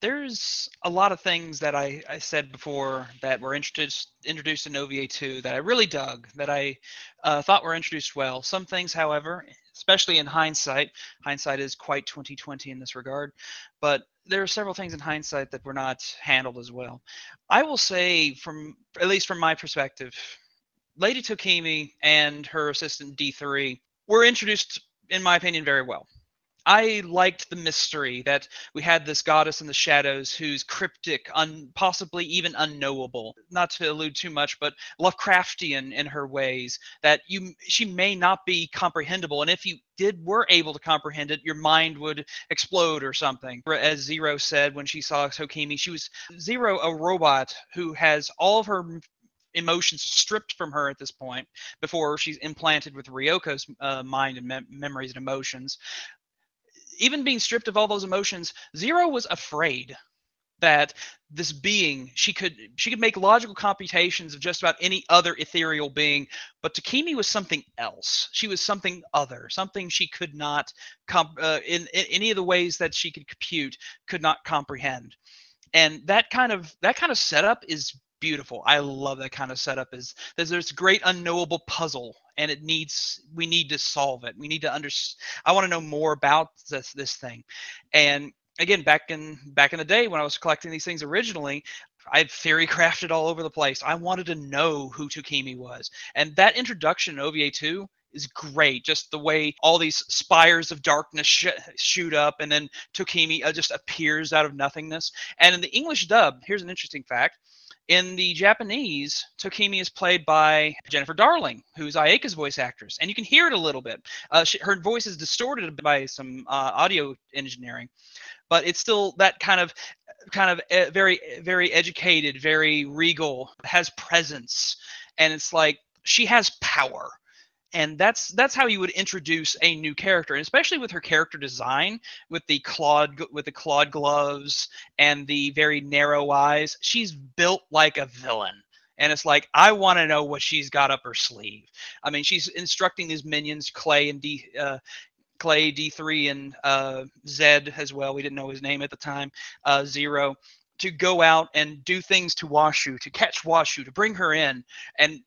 There's a lot of things that I, I said before that were introduced introduced in OVA 2 that I really dug, that I uh, thought were introduced well. Some things, however, especially in hindsight, hindsight is quite 2020 in this regard, but there are several things in hindsight that were not handled as well. I will say, from at least from my perspective, Lady Tokimi and her assistant D3 were introduced, in my opinion, very well. I liked the mystery that we had this goddess in the shadows who's cryptic, un, possibly even unknowable. Not to allude too much, but Lovecraftian in her ways. That you, she may not be comprehensible, and if you did were able to comprehend it, your mind would explode or something. As Zero said when she saw Tokimi, she was Zero, a robot who has all of her emotions stripped from her at this point before she's implanted with Ryoko's uh, mind and me- memories and emotions even being stripped of all those emotions, Zero was afraid that this being she could she could make logical computations of just about any other ethereal being but Tokimi was something else. She was something other something she could not comp uh, in, in any of the ways that she could compute could not comprehend. And that kind of that kind of setup is beautiful. I love that kind of setup. Is there's this great unknowable puzzle, and it needs we need to solve it. We need to under. I want to know more about this this thing, and again, back in back in the day when I was collecting these things originally, I had theory crafted all over the place. I wanted to know who Tokimi was, and that introduction in OVA two is great. Just the way all these spires of darkness sh- shoot up, and then Tokimi uh, just appears out of nothingness. And in the English dub, here's an interesting fact: in the Japanese, Tokimi is played by Jennifer Darling, who's Ayeka's voice actress, and you can hear it a little bit. Uh, she, her voice is distorted by some uh, audio engineering, but it's still that kind of, kind of uh, very, very educated, very regal, has presence, and it's like she has power and that's that's how you would introduce a new character and especially with her character design with the clawed with the clawed gloves and the very narrow eyes she's built like a villain. And it's like i want to know what she's got up her sleeve. I mean she's instructing these minions clay and d uh, clay d3 and uh, zed as well we didn't know his name at the time uh, zero to go out and do things to washu to catch washu to bring her in. And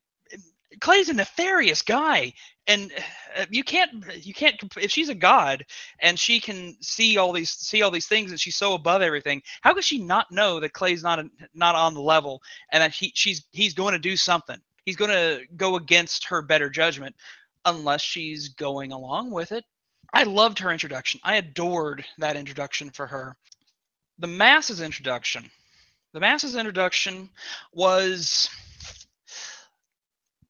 Clay's a nefarious guy, and uh, you can't you can't if she's a god and she can see all these see all these things and she's so above everything. How could she not know that Clay's not a, not on the level and that he she's he's going to do something? He's going to go against her better judgment unless she's going along with it. I loved her introduction. I adored that introduction for her. The masses introduction. The masses introduction was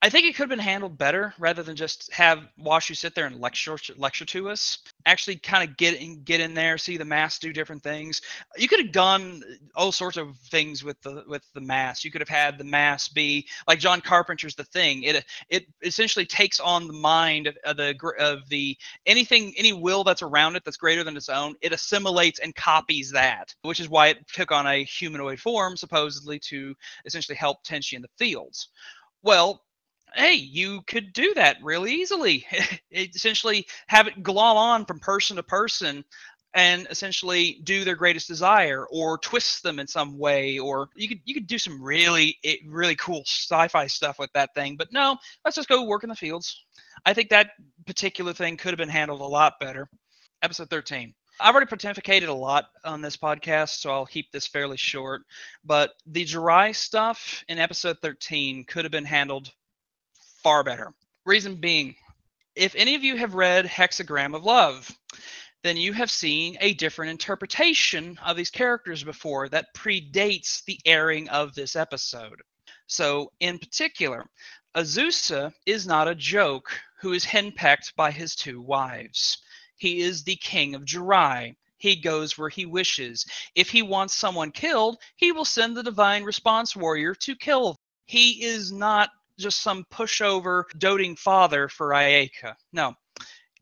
I think it could have been handled better rather than just have Washu sit there and lecture lecture to us. Actually, kind of get in, get in there, see the mass do different things. You could have done all sorts of things with the with the mass. You could have had the mass be like John Carpenter's The Thing. It it essentially takes on the mind of, of the of the anything any will that's around it that's greater than its own. It assimilates and copies that, which is why it took on a humanoid form supposedly to essentially help Tenchi in the fields. Well, hey, you could do that really easily. essentially, have it glom on from person to person and essentially do their greatest desire or twist them in some way or you could you could do some really eh, really cool sci-fi stuff with that thing but no let's just go work in the fields i think that particular thing could have been handled a lot better episode 13 I've already pontificated a lot on this podcast, so I'll keep this fairly short. But the dry stuff in episode 13 could have been handled far better. Reason being, if any of you have read Hexagram of Love, then you have seen a different interpretation of these characters before that predates the airing of this episode. So, in particular, Azusa is not a joke who is henpecked by his two wives. He is the king of Jurai. He goes where he wishes. If he wants someone killed, he will send the divine response warrior to kill. He is not just some pushover, doting father for Ayeka. No.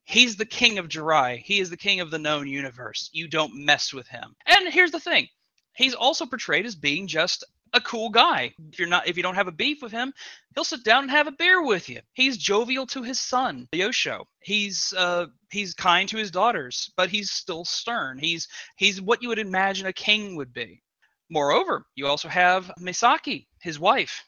He's the king of Jurai. He is the king of the known universe. You don't mess with him. And here's the thing. He's also portrayed as being just a cool guy. If you're not if you don't have a beef with him, he'll sit down and have a beer with you. He's jovial to his son, Yosho. He's uh he's kind to his daughters, but he's still stern. He's he's what you would imagine a king would be. Moreover, you also have Misaki, his wife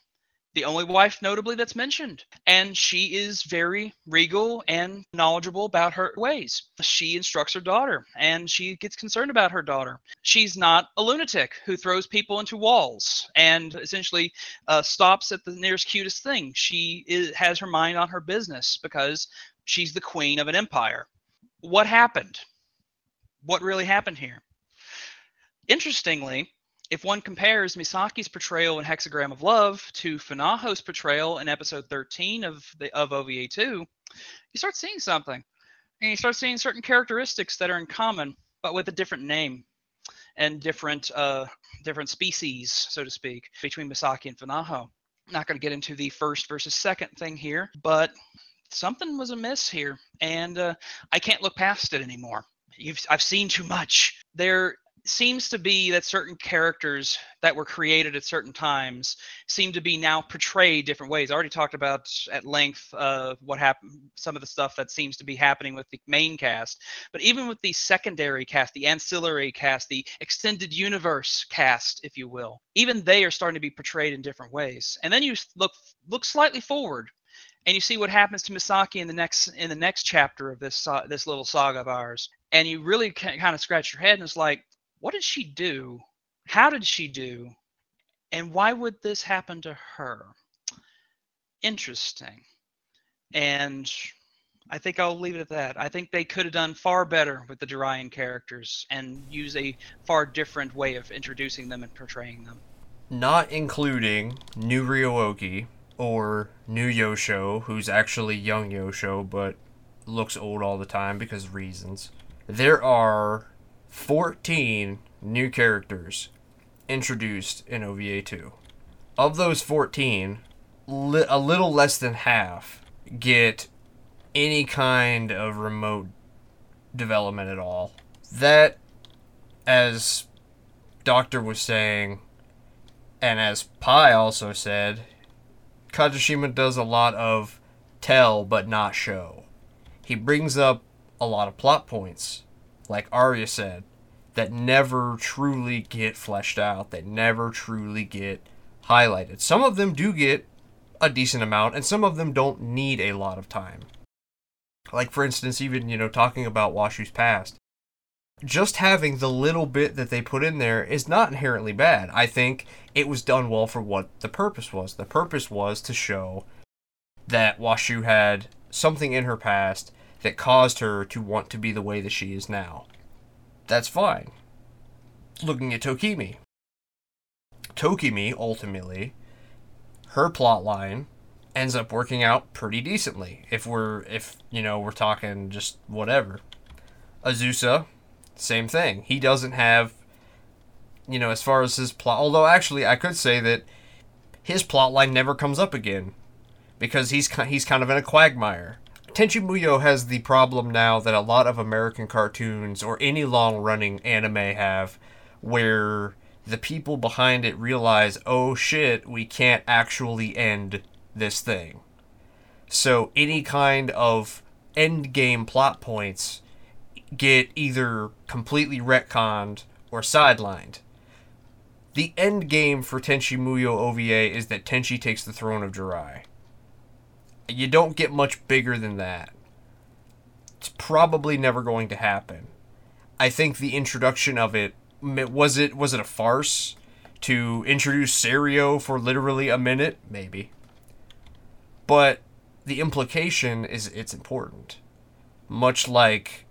the only wife notably that's mentioned. And she is very regal and knowledgeable about her ways. She instructs her daughter and she gets concerned about her daughter. She's not a lunatic who throws people into walls and essentially uh, stops at the nearest cutest thing. She is, has her mind on her business because she's the queen of an empire. What happened? What really happened here? Interestingly if one compares Misaki's portrayal in Hexagram of Love to Funaho's portrayal in episode 13 of the of OVA 2, you start seeing something. And you start seeing certain characteristics that are in common, but with a different name and different uh, different species, so to speak, between Misaki and Funaho. Not going to get into the first versus second thing here, but something was amiss here, and uh, I can't look past it anymore. You've, I've seen too much. There seems to be that certain characters that were created at certain times seem to be now portrayed different ways. I already talked about at length uh, what happened, some of the stuff that seems to be happening with the main cast, but even with the secondary cast, the ancillary cast, the extended universe cast, if you will, even they are starting to be portrayed in different ways. And then you look look slightly forward and you see what happens to Misaki in the next in the next chapter of this uh, this little saga of ours, and you really kind of scratch your head and it's like, what did she do? How did she do? And why would this happen to her? Interesting. And I think I'll leave it at that. I think they could have done far better with the Juraian characters and use a far different way of introducing them and portraying them. Not including new Ryo-Ohki or new Yosho, who's actually young Yosho but looks old all the time because reasons. There are 14 new characters introduced in OVA 2. Of those 14, li- a little less than half get any kind of remote development at all. That, as Doctor was saying, and as Pi also said, Kajishima does a lot of tell but not show. He brings up a lot of plot points like Arya said, that never truly get fleshed out, that never truly get highlighted. Some of them do get a decent amount, and some of them don't need a lot of time. Like, for instance, even, you know, talking about Washu's past. Just having the little bit that they put in there is not inherently bad. I think it was done well for what the purpose was. The purpose was to show that Washu had something in her past that caused her to want to be the way that she is now. That's fine. Looking at Tokimi. Tokimi, ultimately, her plot line ends up working out pretty decently. If we're, if, you know, we're talking just whatever. Azusa, same thing. He doesn't have, you know, as far as his plot, although actually I could say that his plot line never comes up again because he's he's kind of in a quagmire. Tenchi Muyo has the problem now that a lot of American cartoons or any long running anime have, where the people behind it realize, oh shit, we can't actually end this thing. So any kind of end game plot points get either completely retconned or sidelined. The end game for Tenchi Muyo OVA is that Tenchi takes the throne of Jurai. You don't get much bigger than that. It's probably never going to happen. I think the introduction of it was it was it a farce to introduce Seiryo for literally a minute, maybe. But the implication is it's important. Much like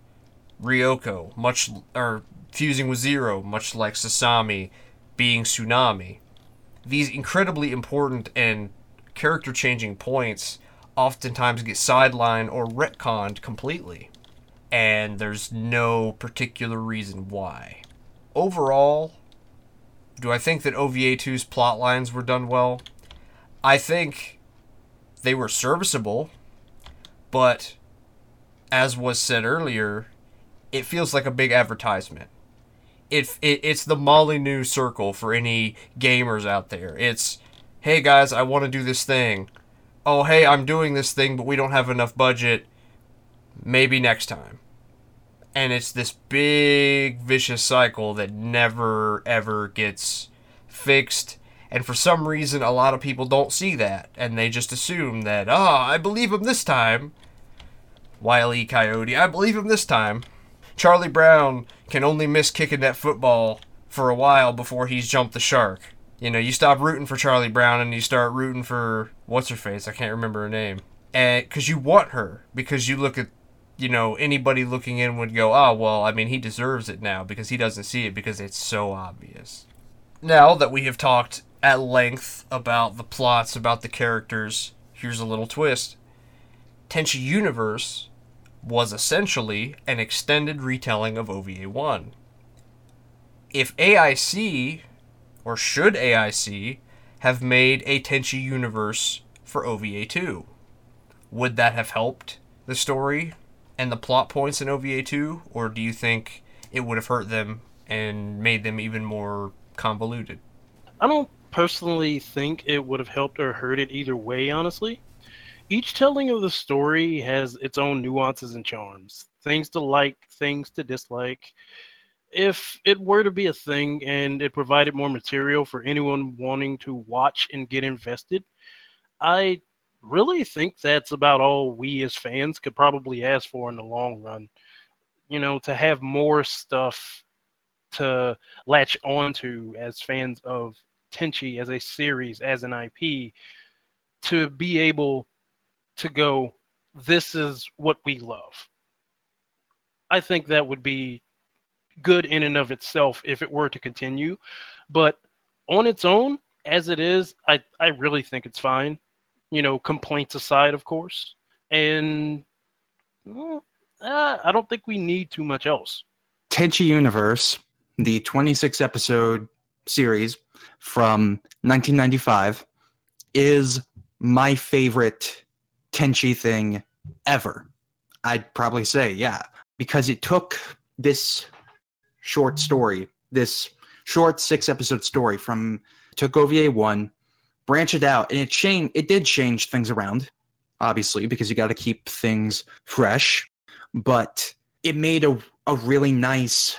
Ryoko, much or fusing with Zero, much like Sasami being Tsunami. These incredibly important and character changing points oftentimes get sidelined or retconned completely. And there's no particular reason why. Overall, do I think that OVA 2's plot lines were done well? I think they were serviceable, but as was said earlier, it feels like a big advertisement. It, it it's the Molyneux circle for any gamers out there. It's hey guys, I want to do this thing. Oh hey, I'm doing this thing, but we don't have enough budget. Maybe next time. And it's this big vicious cycle that never ever gets fixed. And for some reason, a lot of people don't see that, and they just assume that, oh, I believe him this time. Wile E. Coyote, I believe him this time. Charlie Brown can only miss kicking that football for a while before he's jumped the shark. You know, you stop rooting for Charlie Brown and you start rooting for what's her face? I can't remember her name. And because you want her, because you look at, you know, anybody looking in would go, oh well, I mean, he deserves it now because he doesn't see it because it's so obvious. Now that we have talked at length about the plots, about the characters, here's a little twist. Tenchi Universe was essentially an extended retelling of OVA 1. If AIC, or should AIC, have made a Tenchi universe for OVA 2, would that have helped the story and the plot points in OVA 2, or do you think it would have hurt them and made them even more convoluted? I don't personally think it would have helped or hurt it either way, honestly. Each telling of the story has its own nuances and charms things to like things to dislike if it were to be a thing and it provided more material for anyone wanting to watch and get invested i really think that's about all we as fans could probably ask for in the long run you know to have more stuff to latch onto as fans of tenchi as a series as an ip to be able to go, this is what we love. I think that would be good in and of itself if it were to continue. But on its own, as it is, I, I really think it's fine. You know, complaints aside, of course. And well, uh, I don't think we need too much else. Tenchi Universe, the 26 episode series from 1995, is my favorite Tenchi thing ever. I'd probably say, yeah, because it took this short story, this short six episode story from took OVA one, branch it out, and it changed. It did change things around, obviously, because you got to keep things fresh. But it made a a really nice,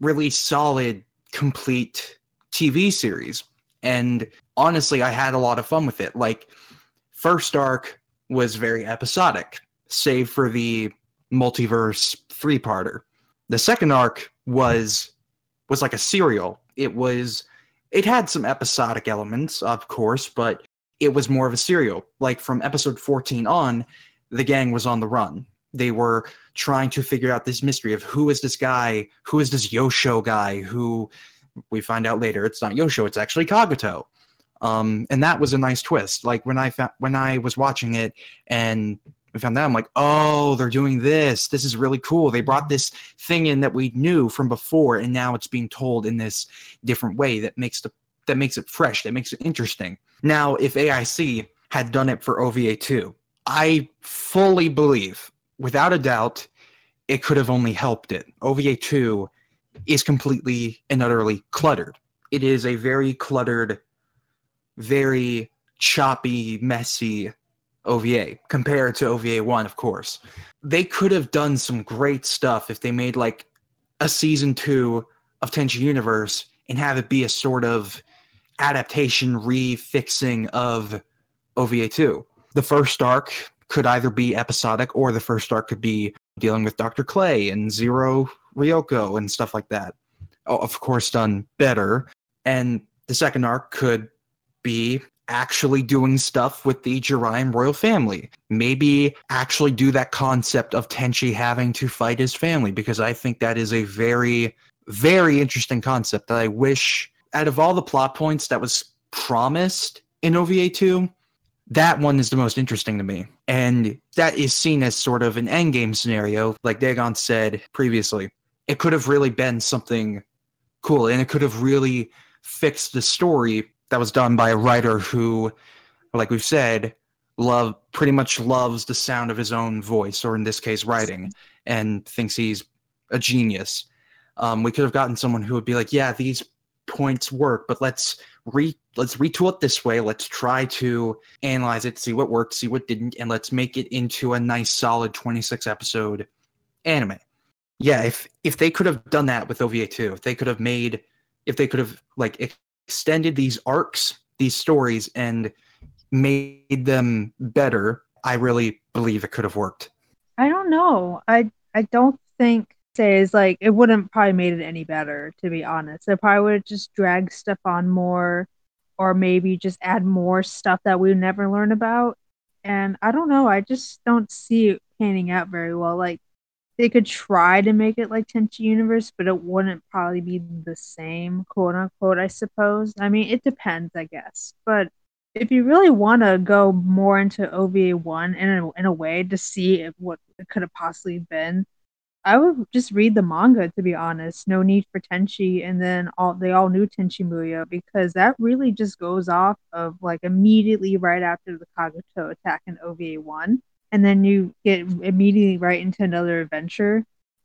really solid, complete TV series. And honestly, I had a lot of fun with it. Like first arc was very episodic, save for the multiverse three parter. The second arc was was like a serial. It was it had some episodic elements, of course, but it was more of a serial. Like from episode 14 on, the gang was on the run. They were trying to figure out this mystery of who is this guy, who is this Yosho guy, who we find out later it's not Yosho, it's actually Kagato. Um, and that was a nice twist. Like when I fa- when I was watching it and we found that I'm like, oh, they're doing this. This is really cool. They brought this thing in that we knew from before, and now it's being told in this different way that makes the that makes it fresh, that makes it interesting. Now, if AIC had done it for OVA 2, I fully believe, without a doubt, it could have only helped it. OVA 2 is completely and utterly cluttered. It is a very cluttered very choppy, messy OVA compared to OVA 1, of course. They could have done some great stuff if they made like a season two of Tenchi Universe and have it be a sort of adaptation, refixing of OVA 2. The first arc could either be episodic or the first arc could be dealing with Dr. Clay and Zero Ryoko and stuff like that. Oh, of course, done better. And the second arc could be actually doing stuff with the Juraian royal family. Maybe actually do that concept of Tenchi having to fight his family because I think that is a very, very interesting concept that I wish, out of all the plot points that was promised in OVA 2, that one is the most interesting to me. And that is seen as sort of an endgame scenario, like Dagon said previously. It could have really been something cool, and it could have really fixed the story that was done by a writer who, like we've said, love pretty much loves the sound of his own voice, or in this case, writing, and thinks he's a genius. Um, we could have gotten someone who would be like, "Yeah, these points work, but let's re let's retool it this way. Let's try to analyze it, see what worked, see what didn't, and let's make it into a nice, solid 26 episode anime." Yeah, if if they could have done that with OVA two, if they could have made, if they could have like extended these arcs, these stories, and made them better, I really believe it could have worked. I don't know. I I don't think say is like it wouldn't probably made it any better to be honest. It probably would have just dragged stuff on more or maybe just add more stuff that we would never learn about. And I don't know, I just don't see it panning out very well. Like they could try to make it like Tenchi Universe, but it wouldn't probably be the same, quote unquote, I suppose. I mean, it depends, I guess. But if you really want to go more into OVA one in a, in a way to see if, what it could have possibly been, I would just read the manga to be honest. No need for Tenchi, and then all they all knew Tenchi Muyo because that really just goes off of like immediately right after the Kagato attack in OVA one, and then you get immediately right into another adventure.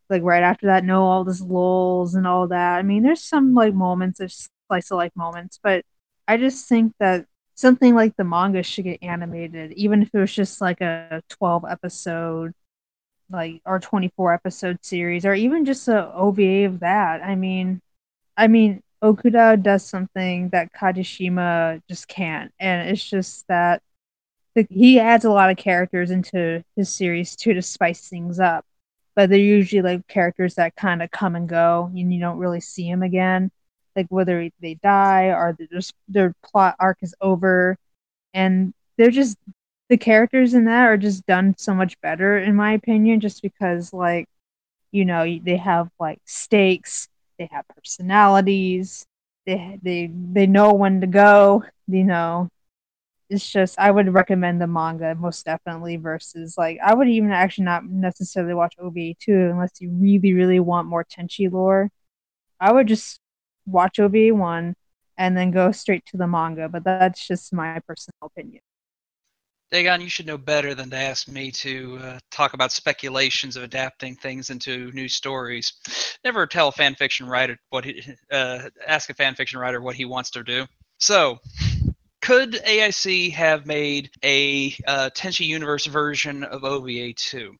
Like right after that, no all this lulls and all that. I mean, there's some like moments, there's slice of life moments, but I just think that something like the manga should get animated, even if it was just like a 12 episode, like or 24 episode series, or even just a OVA of that. I mean, I mean, Okuda does something that Kajishima just can't, and it's just that he adds a lot of characters into his series too to spice things up. But they're usually like characters that kind of come and go, and you don't really see them again. Like whether they die or just their plot arc is over. And they're just the characters in that are just done so much better in my opinion just because like you know they have like stakes they have personalities they they they know when to go you know it's just i would recommend the manga most definitely versus like i would even actually not necessarily watch ova 2 unless you really really want more tenchi lore i would just watch OVA one and then go straight to the manga. But that's just my personal opinion. Dagon, you should know better than to ask me to uh, talk about speculations of adapting things into new stories. Never tell a fan fiction writer what he, uh, ask a fan fiction writer what he wants to do. So, could AIC have made a uh, Tenchi Universe version of OVA 2?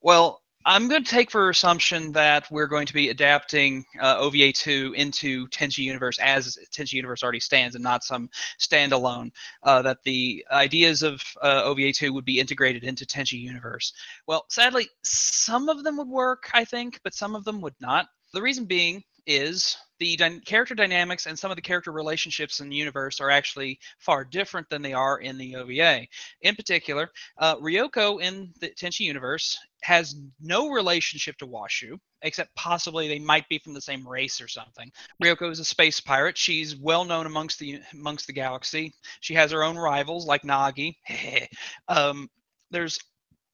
Well, I'm going to take for assumption that we're going to be adapting uh, OVA 2 into Tenchi Universe as Tenchi Universe already stands and not some standalone. Uh, that the ideas of uh, OVA 2 would be integrated into Tenchi Universe. Well, sadly, some of them would work, I think, but some of them would not. The reason being is the dy- character dynamics and some of the character relationships in the universe are actually far different than they are in the OVA. In particular, uh, Ryoko in the Tenchi universe has no relationship to Washu, except possibly they might be from the same race or something. Ryoko is a space pirate. She's well known amongst the amongst the galaxy. She has her own rivals like Nagi. um, there's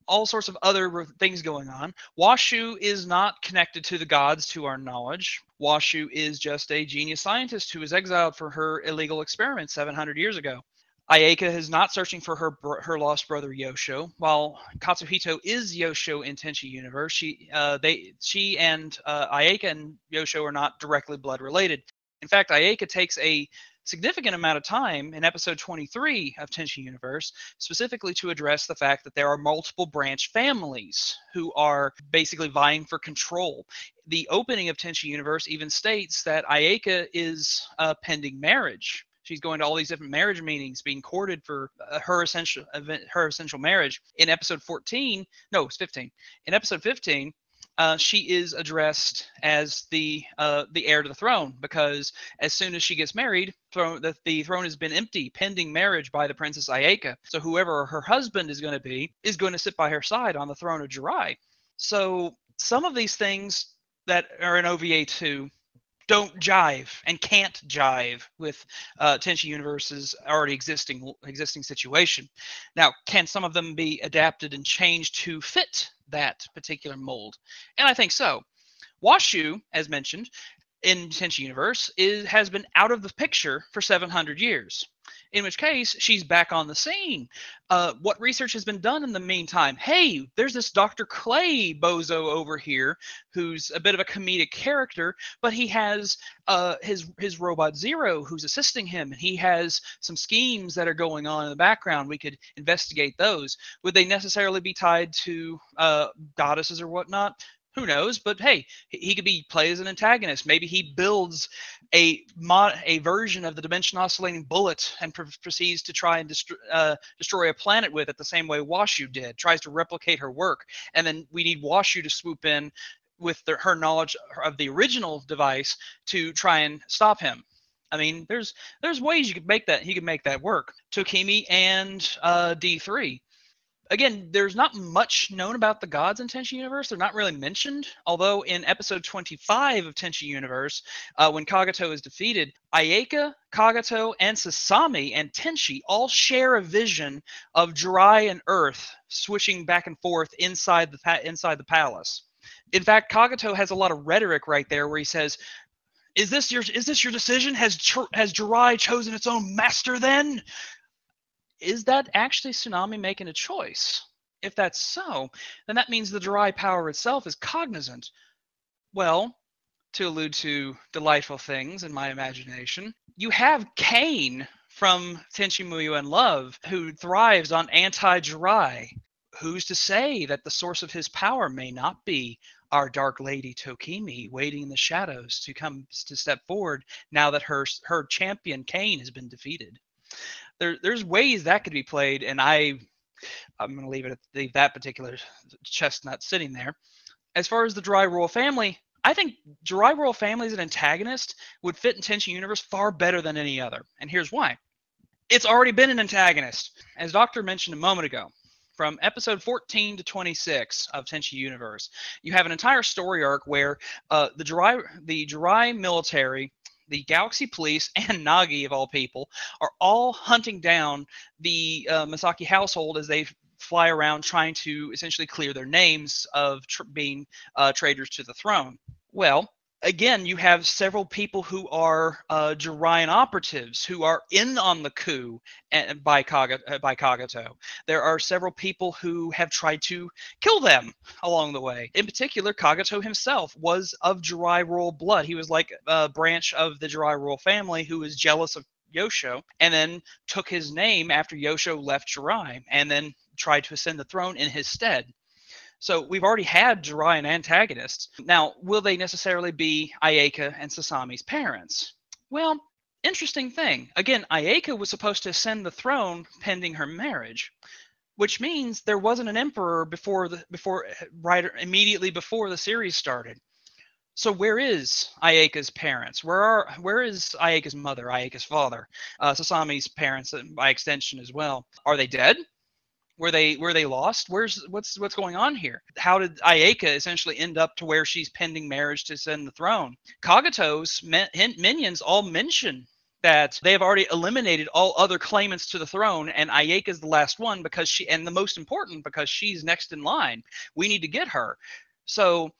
all sorts of other things going on. Washu is not connected to the gods to our knowledge. Washu is just a genius scientist who was exiled for her illegal experiments 700 years ago. Ayeka is not searching for her her lost brother Yosho, while Katsuhito is Yosho in Tenchi Universe. She uh, they she and uh, Ayeka and Yosho are not directly blood related. In fact, Ayeka takes a significant amount of time in episode 23 of Tenchi Universe, specifically to address the fact that there are multiple branch families who are basically vying for control. The opening of Tenchi Universe even states that Ayeka is uh, pending marriage. She's going to all these different marriage meetings, being courted for uh, her essential event, her essential marriage. In episode 14, no, it's 15. In episode 15, uh, she is addressed as the uh, the heir to the throne because as soon as she gets married, throne, the, the throne has been empty pending marriage by the princess Ayeka. So whoever her husband is going to be is going to sit by her side on the throne of Jurai. So some of these things that are in OVA two don't jive and can't jive with uh, Universe's already existing existing situation. Now, can some of them be adapted and changed to fit that particular mold? And I think so. Washu, as mentioned, in Tenchi Universe, is has been out of the picture for 700 years in which case she's back on the scene. Uh, what research has been done in the meantime? Hey, there's this Dr. Clay bozo over here who's a bit of a comedic character, but he has uh, his his robot Zero who's assisting him, and he has some schemes that are going on in the background. We could investigate those. Would they necessarily be tied to uh, goddesses or whatnot? Who knows? But hey, he could be played as an antagonist. Maybe he builds a mod, a version of the dimension oscillating bullet and pr- proceeds to try and dest- uh, destroy a planet with it the same way Washu did. Tries to replicate her work, and then we need Washu to swoop in with the, her knowledge of the original device to try and stop him. I mean, there's there's ways you could make that he could make that work. Tokimi and uh, D3 again, there's not much known about the gods in Tenchi Universe. They're not really mentioned. Although in episode 25 of Tenchi Universe, uh, when Kagato is defeated, Ayeka, Kagato, and Sasami and Tenchi all share a vision of Jurai and Earth switching back and forth inside the inside the palace. In fact, Kagato has a lot of rhetoric right there where he says, "Is this your is this your decision? Has has Jurai chosen its own master then?" Is that actually Tsunami making a choice? If that's so, then that means the Jurai power itself is cognizant. Well, to allude to delightful things in my imagination, you have Kain from Tenchi Muyo in Love, who thrives on anti-Jurai. Who's to say that the source of his power may not be our dark lady Tokimi waiting in the shadows to come to step forward now that her her champion Kain has been defeated? There there's ways that could be played, and I I'm going to leave it leave that particular chestnut sitting there. As far as the Jurai Royal Family, I think Jurai Royal Family as an antagonist would fit in Tenchi Universe far better than any other, and here's why. It's already been an antagonist, as Doctor mentioned a moment ago. From episode 14 to 26 of Tenchi Universe, you have an entire story arc where uh, the Jurai the Jurai military the Galaxy Police, and Nagi, of all people, are all hunting down the uh, Masaki household as they fly around trying to essentially clear their names of tr- being uh, traitors to the throne. Well, again, you have several people who are uh, operatives who are in on the coup and, by, Kaga, uh, by Kagato. There are several people who have tried to kill them along the way. In particular, Kagato himself was of Jurai royal blood. He was like a branch of the Jurai royal family who was jealous of Yosho and then took his name after Yosho left Jurai and then tried to ascend the throne in his stead. So we've already had Juraian antagonists. Now, will they necessarily be Ayeka and Sasami's parents? Well, interesting thing. Again, Ayeka was supposed to ascend the throne pending her marriage, which means there wasn't an emperor before the before right immediately before the series started. So where is Ayeka's parents? Where are where is Ayeka's mother, Ayeka's father, uh, Sasami's parents uh, by extension as well? Are they dead? Were they were they lost? Where's what's what's going on here? How did ayeka essentially end up to where she's pending marriage to ascend the throne? Kagato's minions all mention that they have already eliminated all other claimants to the throne and ayeka is the last one because she and the most important because she's next in line. We need to get her. So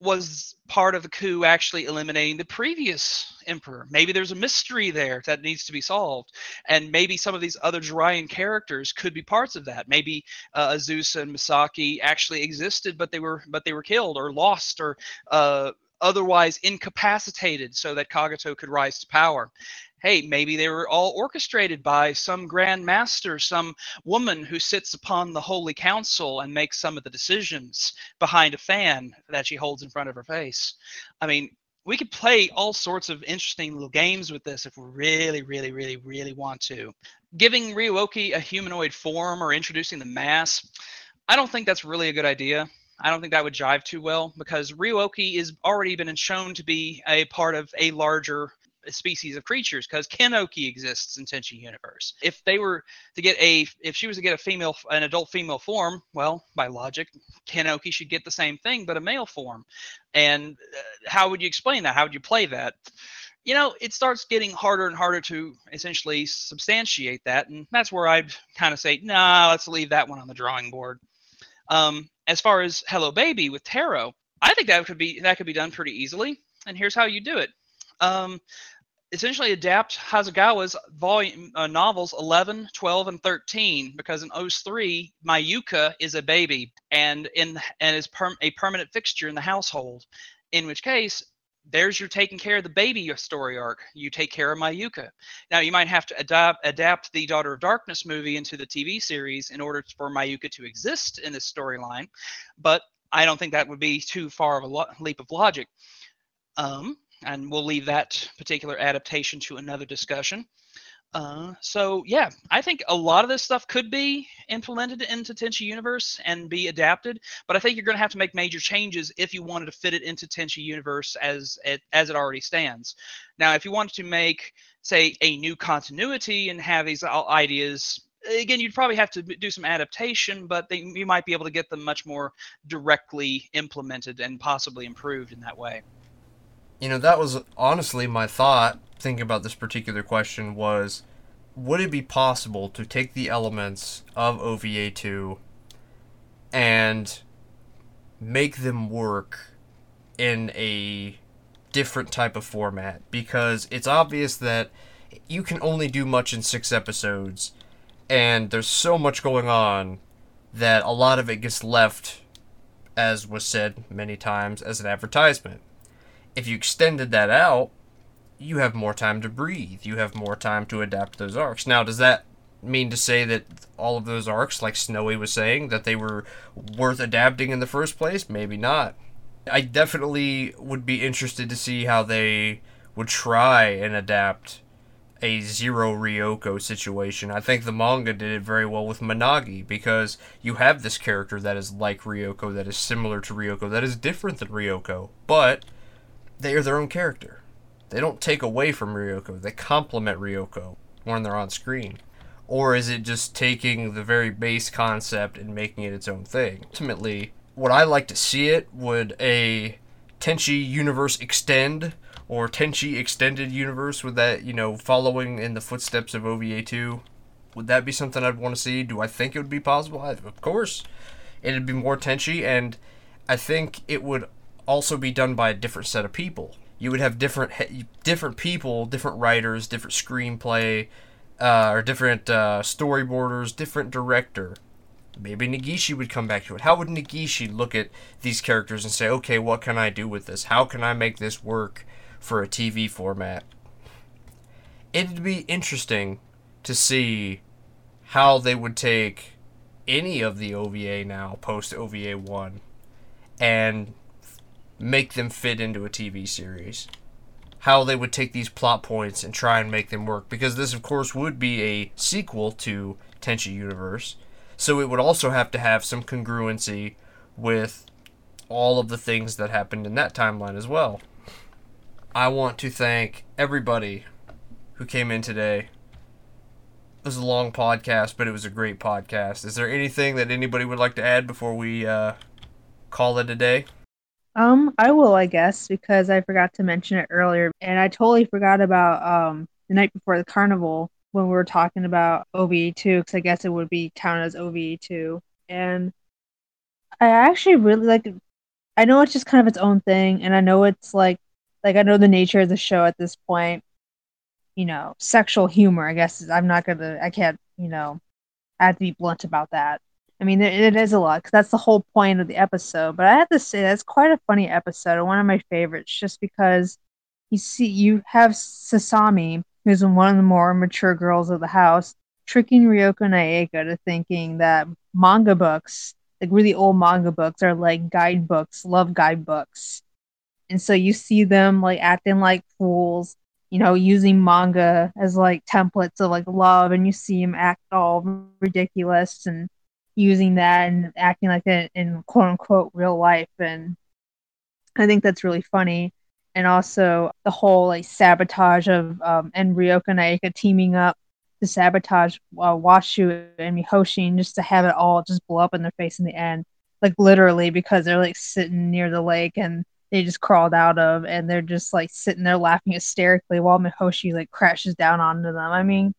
was part of the coup actually eliminating the previous emperor. Maybe there's a mystery there that needs to be solved, and maybe some of these other Juraian characters could be parts of that. Maybe uh, Azusa and Misaki actually existed, but they were but they were killed or lost or uh, otherwise incapacitated, so that Kagato could rise to power hey, maybe they were all orchestrated by some grand master, some woman who sits upon the holy council and makes some of the decisions behind a fan that she holds in front of her face. I mean, we could play all sorts of interesting little games with this if we really, really, really, really want to. Giving Ryo-Ohki a humanoid form or introducing the mass, I don't think that's really a good idea. I don't think that would jive too well because Ryo-Ohki is already been shown to be a part of a larger species of creatures because Ken-Ohki exists in Tenchi universe. If they were to get a, if she was to get a female, an adult female form, well, by logic, Ken-Ohki should get the same thing but a male form. And uh, how would you explain that? How would you play that? You know, it starts getting harder and harder to essentially substantiate that, and that's where I'd kind of say, nah, let's leave that one on the drawing board. Um, as far as Hello Baby with Taro, I think that could be that could be done pretty easily. And here's how you do it. Um, essentially adapt Hasegawa's volume uh, novels 11, 12, and 13 because in OS 3, Mayuka is a baby and in and is per- a permanent fixture in the household. In which case, there's your taking care of the baby story arc. You take care of Mayuka. Now you might have to adapt adapt the Daughter of Darkness movie into the TV series in order for Mayuka to exist in this storyline, but I don't think that would be too far of a lo- leap of logic. Um, and we'll leave that particular adaptation to another discussion. Uh, so yeah, I think a lot of this stuff could be implemented into Tenchi Universe and be adapted, but I think you're going to have to make major changes if you wanted to fit it into Tenchi Universe as it as it already stands. Now, if you wanted to make say a new continuity and have these ideas again you'd probably have to do some adaptation but they, you might be able to get them much more directly implemented and possibly improved in that way you know, that was honestly my thought thinking about this particular question was would it be possible to take the elements of OVA 2 and make them work in a different type of format? Because it's obvious that you can only do much in 6 episodes and there's so much going on that a lot of it gets left as was said many times as an advertisement. If you extended that out, you have more time to breathe. You have more time to adapt those arcs. Now, does that mean to say that all of those arcs, like Snowy was saying, that they were worth adapting in the first place? Maybe not. I definitely would be interested to see how they would try and adapt a zero Ryoko situation. I think the manga did it very well with Minagi because you have this character that is like Ryoko, that is similar to Ryoko, that is different than Ryoko, but they are their own character. They don't take away from Ryoko, they complement Ryoko when they're on screen. Or is it just taking the very base concept and making it its own thing? Ultimately, would I like to see it? Would a Tenchi universe extend or Tenchi extended universe with that, you know, following in the footsteps of OVA 2? Would that be something I'd want to see? Do I think it would be possible? I, of course. It'd be more Tenchi, and I think it would also be done by a different set of people. You would have different different people, different writers, different screenplay, uh, or different uh, storyboarders, different director. Maybe Negishi would come back to it. How would Negishi look at these characters and say, okay, what can I do with this? How can I make this work for a TV format? It'd be interesting to see how they would take any of the OVA now, post OVA 1, and make them fit into a TV series. How they would take these plot points and try and make them work. Because this, of course, would be a sequel to Tenchi Universe. So it would also have to have some congruency with all of the things that happened in that timeline as well. I want to thank everybody who came in today. It was a long podcast, but it was a great podcast. Is there anything that anybody would like to add before we uh, call it a day? Um, I will, I guess, because I forgot to mention it earlier, and I totally forgot about um the night before the carnival when we were talking about OVA two, because I guess it would be counted as OVA two, and I actually really like. I know it's just kind of its own thing, and I know it's like, like I know the nature of the show at this point. You know, sexual humor. I guess I'm not gonna. I can't. You know, I have to be blunt about that. I mean, it, it is a lot because that's the whole point of the episode. But I have to say that's quite a funny episode, one of my favorites, just because you see you have Sasami, who's one of the more mature girls of the house, tricking Ryoko and Ayeka to thinking that manga books, like really old manga books, are like guidebooks, love guidebooks. And so you see them like acting like fools, you know, using manga as like templates of like love, and you see them act all ridiculous and using that and acting like it in quote unquote real life. And I think that's really funny. and also the whole like sabotage of um, and Ryoko and Ayeka teaming up to sabotage uh, Washu and Mihoshi, and just to have it all just blow up in their face in the end, like literally because they're like sitting near the lake and they just crawled out of, and they're just like sitting there laughing hysterically while Mihoshi like crashes down onto them. I mean,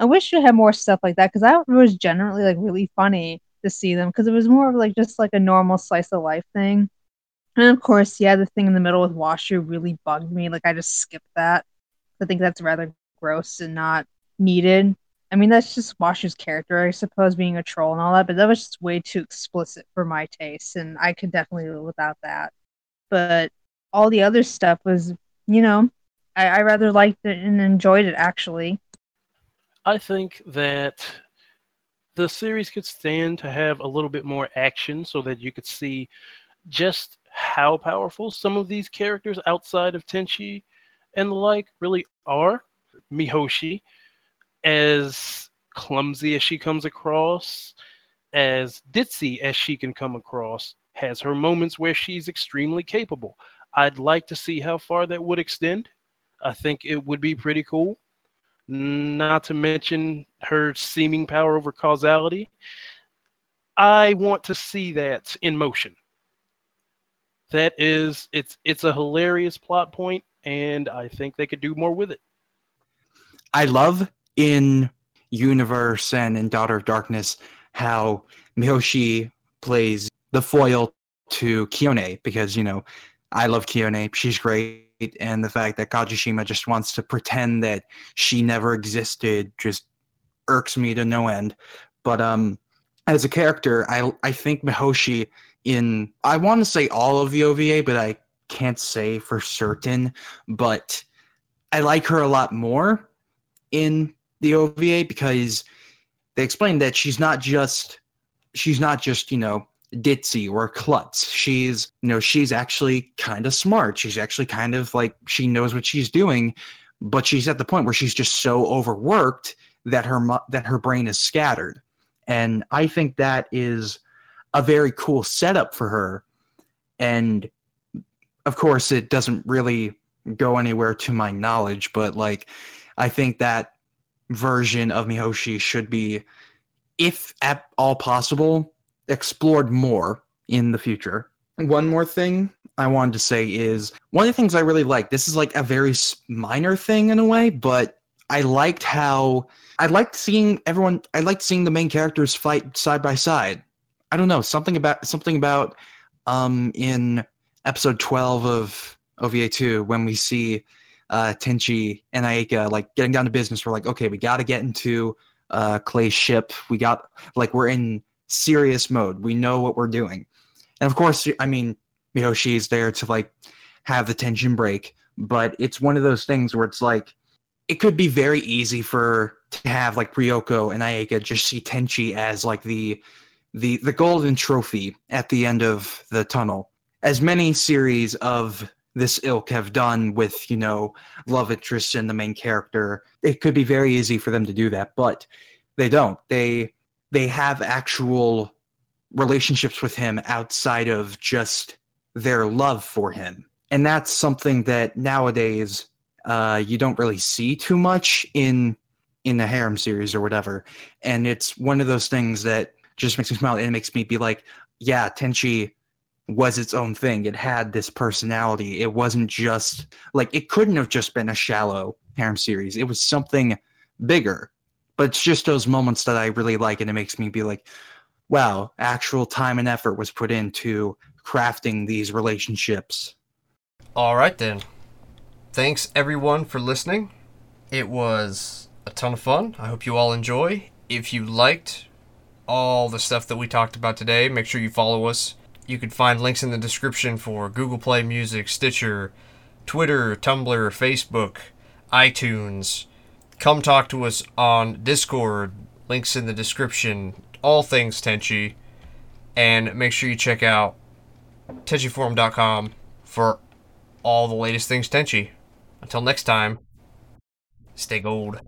I wish we had more stuff like that because that was generally like really funny to see them because it was more of like just like a normal slice of life thing. And of course, yeah, the thing in the middle with Washu really bugged me. Like I just skipped that. I think that's rather gross and not needed. I mean, that's just Washu's character, I suppose, being a troll and all that, but that was just way too explicit for my taste, and I could definitely live without that. But all the other stuff was, you know, I, I rather liked it and enjoyed it actually. I think that the series could stand to have a little bit more action so that you could see just how powerful some of these characters outside of Tenchi and the like really are. Mihoshi, as clumsy as she comes across, as ditzy as she can come across, has her moments where she's extremely capable. I'd like to see how far that would extend. I think it would be pretty cool. Not to mention her seeming power over causality. I want to see that in motion. That is it's it's a hilarious plot point and I think they could do more with it. I love in Universe and in Daughter of Darkness how Mihoshi plays the foil to Kiyone because you know I love Kiyone; She's great, and the fact that Kajishima just wants to pretend that she never existed just irks me to no end. But um, as a character, I I think Mihoshi in I want to say all of the OVA, but I can't say for certain. But I like her a lot more in the OVA because they explained that she's not just she's not just you know ditzy or klutz. She's you know she's actually kind of smart. She's actually kind of like she knows what she's doing, but she's at the point where she's just so overworked that her that her brain is scattered. And I think that is a very cool setup for her. And of course, it doesn't really go anywhere to my knowledge, but like I think that version of Mihoshi should be, if at all possible, explored more in the future. One more thing I wanted to say is one of the things I really like. This is like a very minor thing in a way, but I liked how I liked seeing everyone. I liked seeing the main characters fight side by side. I don't know something about something about um in episode twelve of OVA two when we see uh, Tenchi and Ayeka like getting down to business. We're like, okay, we got to get into uh, Clay's ship. We got like we're in serious mode. We know what we're doing, and of course, I mean, Mihoshi is there to like have the tension break. But it's one of those things where it's like it could be very easy for to have like Ryoko and Ayeka just see Tenchi as like the the the golden trophy at the end of the tunnel. As many series of this ilk have done with you know love interest in the main character it could be very easy for them to do that but they don't they they have actual relationships with him outside of just their love for him and that's something that nowadays uh, you don't really see too much in in the harem series or whatever and it's one of those things that just makes me smile and it makes me be like yeah tenchi was its own thing. It had this personality. It wasn't just like it couldn't have just been a shallow harem series. It was something bigger. But it's just those moments that I really like, and it makes me be like, wow, actual time and effort was put into crafting these relationships. All right, then. Thanks, everyone, for listening. It was a ton of fun. I hope you all enjoy. If you liked all the stuff that we talked about today, make sure you follow us you can find links in the description for Google Play Music, Stitcher, Twitter, Tumblr, Facebook, iTunes. Come talk to us on Discord. Links in the description. All things Tenchi. And make sure you check out TenchiForum.com for all the latest things Tenchi. Until next time, stay gold.